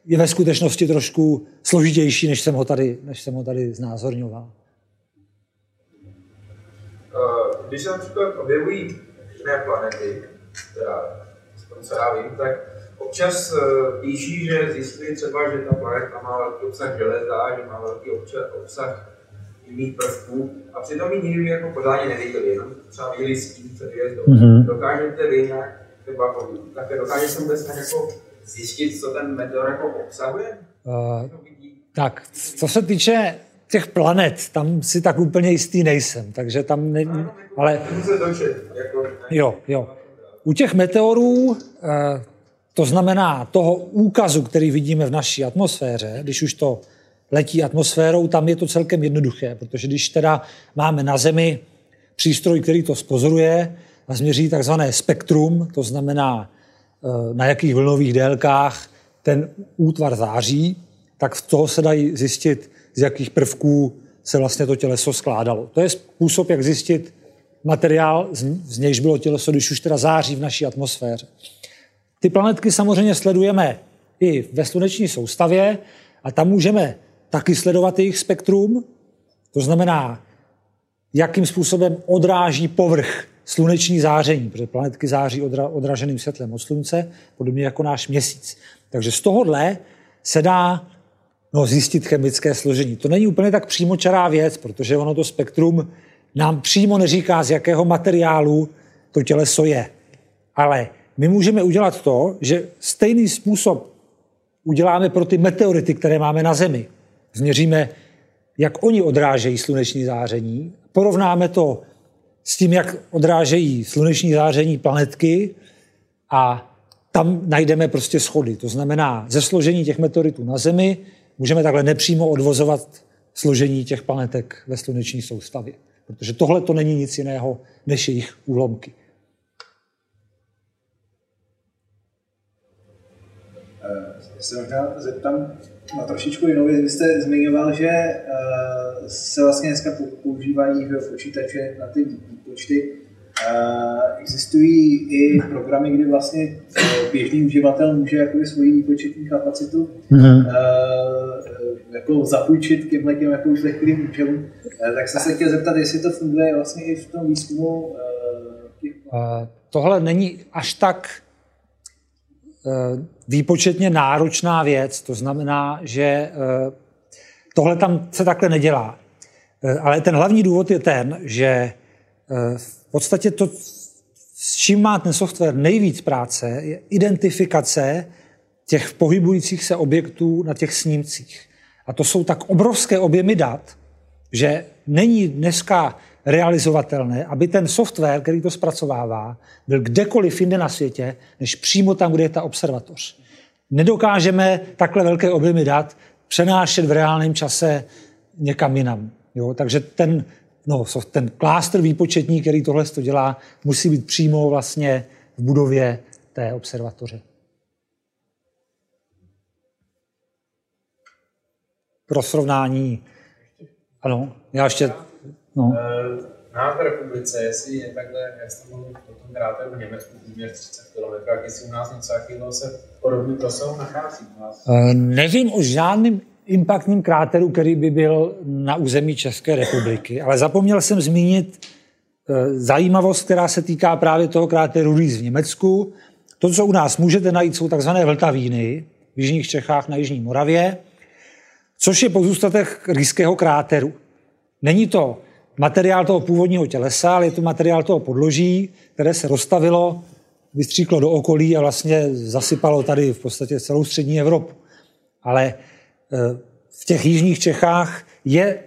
je ve skutečnosti trošku složitější, než jsem ho tady, než jsem ho tady znázorňoval. Eh, když se například objevují jiné planety, teda co já vím, tak občas uh, píší, že zjistili třeba, že ta planeta má velký obsah železa, že má velký občas, obsah jiných prvků a přitom ji nikdy jako pořádně neviděli, jenom třeba viděli tím před hvězdou. Mm-hmm. Dokážete vy nějak, třeba také dokážete vůbec jako zjistit, co ten meteor jako obsahuje? Uh, tak, co se týče těch planet, tam si tak úplně jistý nejsem, takže tam ne, no, ale... Jako, jo, jo. U těch meteorů, eh, to znamená toho úkazu, který vidíme v naší atmosféře, když už to letí atmosférou, tam je to celkem jednoduché, protože když teda máme na Zemi přístroj, který to spozoruje a změří takzvané spektrum, to znamená na jakých vlnových délkách ten útvar září, tak v toho se dají zjistit, z jakých prvků se vlastně to těleso skládalo. To je způsob, jak zjistit, materiál, z nějž bylo těleso, když už teda září v naší atmosféře. Ty planetky samozřejmě sledujeme i ve sluneční soustavě a tam můžeme taky sledovat jejich spektrum, to znamená, jakým způsobem odráží povrch sluneční záření, protože planetky září odra, odraženým světlem od slunce, podobně jako náš měsíc. Takže z tohohle se dá no, zjistit chemické složení. To není úplně tak přímočará věc, protože ono to spektrum nám přímo neříká, z jakého materiálu to těleso je. Ale my můžeme udělat to, že stejný způsob uděláme pro ty meteority, které máme na Zemi. Změříme, jak oni odrážejí sluneční záření, porovnáme to s tím, jak odrážejí sluneční záření planetky a tam najdeme prostě schody. To znamená, ze složení těch meteoritů na Zemi můžeme takhle nepřímo odvozovat složení těch planetek ve sluneční soustavě. Protože tohle to není nic jiného než jejich úlomky. Se možná zeptám na trošičku jinou věc. Vy jste zmiňoval, že eh, se vlastně dneska používají počítače na ty výpočty. Eh, existují i programy, kdy vlastně eh, běžný uživatel může jakoby svoji výpočetní kapacitu mm-hmm jako zapůjčit těmhle těm jako zlehklým účelům. Tak jsem se chtěl zeptat, jestli to funguje vlastně i v tom výzkumu. Uh, tohle není až tak výpočetně náročná věc. To znamená, že tohle tam se takhle nedělá. Eh, ale ten hlavní důvod je ten, že eh, v podstatě to, s čím má ten software nejvíc práce, je identifikace těch pohybujících se objektů na těch snímcích. A to jsou tak obrovské objemy dat, že není dneska realizovatelné, aby ten software, který to zpracovává, byl kdekoliv jinde na světě, než přímo tam, kde je ta observatoř. Nedokážeme takhle velké objemy dat přenášet v reálném čase někam jinam. Jo? Takže ten, no, ten klástr výpočetní, který tohle to dělá, musí být přímo vlastně v budově té observatoře. Pro srovnání, ano, já ještě, no. Na v republice, jestli je takhle, jak jste mluvil o tom kráteru v Německu, průměr 30 km, jak jestli u nás něco takového se podobný rozsahu nachází. Nevím o žádném impaktním kráteru, který by byl na území České republiky. Ale zapomněl jsem zmínit eh, zajímavost, která se týká právě toho kráteru Rýs v Německu. To, co u nás můžete najít, jsou takzvané vltavíny v jižních Čechách na Jižní Moravě, což je pozůstatek rýského kráteru. Není to materiál toho původního tělesa, ale je to materiál toho podloží, které se rozstavilo, vystříklo do okolí a vlastně zasypalo tady v podstatě celou střední Evropu. Ale v těch jižních Čechách je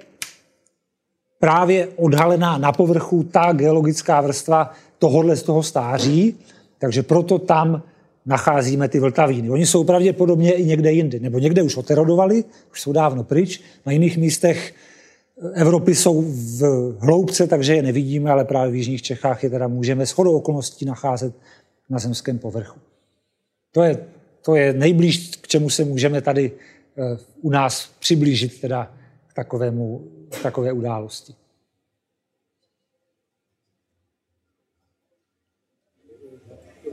právě odhalená na povrchu ta geologická vrstva tohohle z toho stáří, takže proto tam nacházíme ty vltavíny. Oni jsou pravděpodobně i někde jinde, nebo někde už oterodovali, už jsou dávno pryč, na jiných místech Evropy jsou v hloubce, takže je nevidíme, ale právě v jižních Čechách je teda můžeme shodou okolností nacházet na zemském povrchu. To je, to je nejblíž, k čemu se můžeme tady Eh, u nás přiblížit teda k, takovému, k takové události.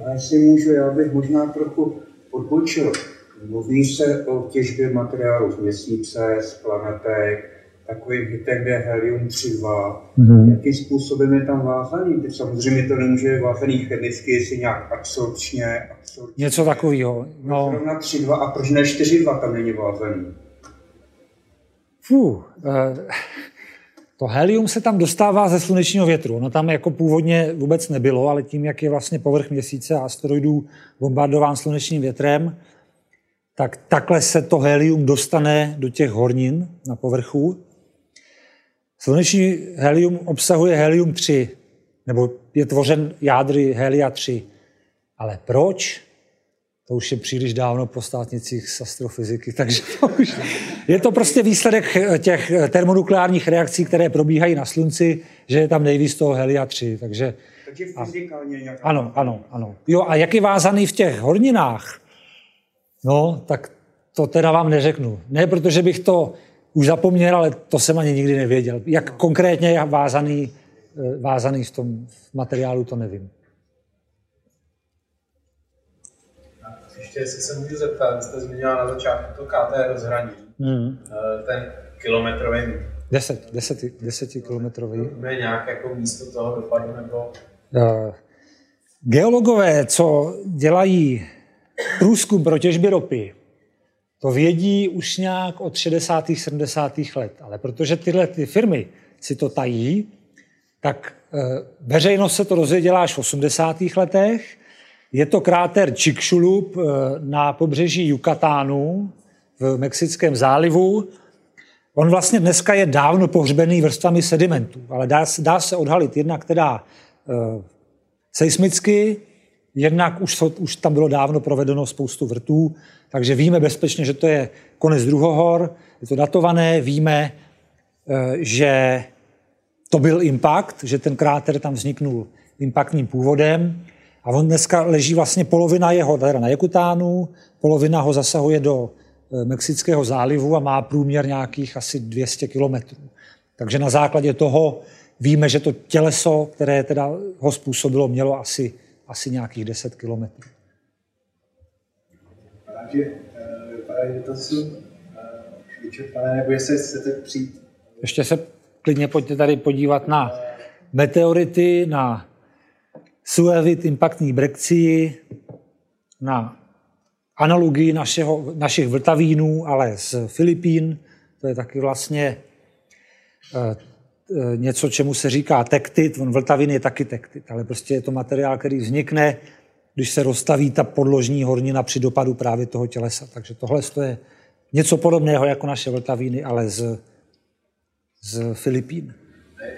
A jestli můžu, já bych možná trochu odbočil. Mluví se o těžbě materiálu z měsíce, z planetek, takovým hitem je helium-3.2. Mm-hmm. Jakým způsobem je tam vázaný? Samozřejmě to nemůže být vázaný chemicky, jestli nějak absorpčně, absorpčně. Něco takového. No. Zrovna 3.2 a proč ne 4.2 tam není vázaný? Fuh, eh, to helium se tam dostává ze slunečního větru. Ono tam jako původně vůbec nebylo, ale tím, jak je vlastně povrch měsíce a asteroidů bombardován slunečním větrem, tak takhle se to helium dostane do těch hornin na povrchu Sluneční helium obsahuje helium-3, nebo je tvořen jádry helia-3. Ale proč? To už je příliš dávno po státnicích z astrofyziky, takže to už... Je to prostě výsledek těch termonukleárních reakcí, které probíhají na Slunci, že je tam nejvíc toho helia-3. Takže, takže fyzikálně nějaká... Ano, ano, ano. Jo, a jak je vázaný v těch horninách? No, tak to teda vám neřeknu. Ne, protože bych to už zapomněl, ale to jsem ani nikdy nevěděl. Jak konkrétně je vázaný, eh, vázaný v tom materiálu, to nevím. Ještě jestli se můžu zeptat, jste zmínila na začátku to KT rozhraní, mm. ten kilometrový 10, 10, 10 kilometrový. Je nějak jako místo toho dopadu nebo? Uh, geologové, co dělají průzkum pro těžby ropy, to vědí už nějak od 60. 70. let. Ale protože tyhle ty firmy si to tají, tak eh, veřejnost se to dozvěděla až v 80. letech. Je to kráter Chicxulub eh, na pobřeží Yucatánu v Mexickém zálivu. On vlastně dneska je dávno pohřbený vrstvami sedimentů, ale dá, dá se odhalit jednak teda e, seismicky, jednak už, už tam bylo dávno provedeno spoustu vrtů, takže víme bezpečně, že to je konec druhohor, je to datované, víme, eh, že to byl impact, že ten kráter tam vzniknul impaktním původem a on dneska leží vlastně polovina jeho teda na Jakutánu, polovina ho zasahuje do eh, Mexického zálivu a má průměr nějakých asi 200 kilometrů. Takže na základě toho víme, že to těleso, které teda ho způsobilo, mělo asi, asi nějakých 10 kilometrů že eh, vypadá, že to jsou eh, vyčerpané, nebo jestli chcete přijít. Ještě se klidně pojďte tady podívat na meteority, na suevit impaktní brekcii, na analogii našeho, našich vltavínů, ale z Filipín. To je taky vlastně eh, něco, čemu se říká tektit. On vltavin je taky tektit, ale prostě je to materiál, který vznikne, když se rozstaví ta podložní hornina při dopadu právě toho tělesa. Takže tohle je něco podobného jako naše vltaviny, ale z, z Filipín.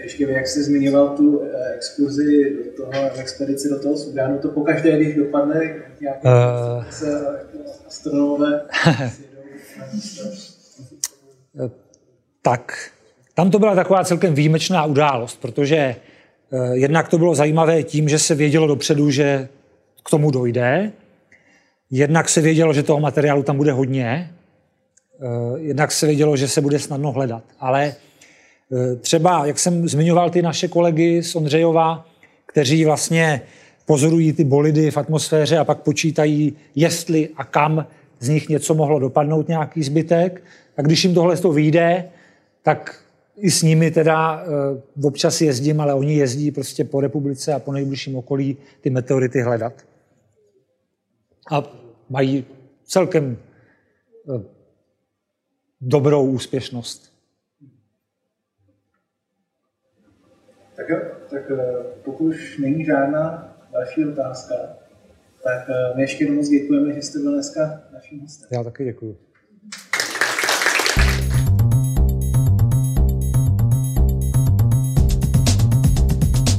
Ještě jak jsi zmiňoval tu eh, exkurzi do toho, expedici do toho Sudánu, to pokaždé, když dopadne nějaké uh... se astronomové <laughs> tak tam to byla taková celkem výjimečná událost, protože eh, jednak to bylo zajímavé tím, že se vědělo dopředu, že k tomu dojde, jednak se vědělo, že toho materiálu tam bude hodně, eh, jednak se vědělo, že se bude snadno hledat. Ale eh, třeba, jak jsem zmiňoval ty naše kolegy z Ondřejova, kteří vlastně pozorují ty bolidy v atmosféře a pak počítají, jestli a kam z nich něco mohlo dopadnout, nějaký zbytek. A když jim tohle to vyjde, tak i s nimi teda uh, občas jezdím, ale oni jezdí prostě po republice a po nejbližším okolí ty meteority hledat. A mají celkem uh, dobrou úspěšnost. Tak jo, tak eh, pokud už není žádná další otázka, tak my ještě moc děkujeme, že jste byl dneska naším hostem. Já taky děkuji.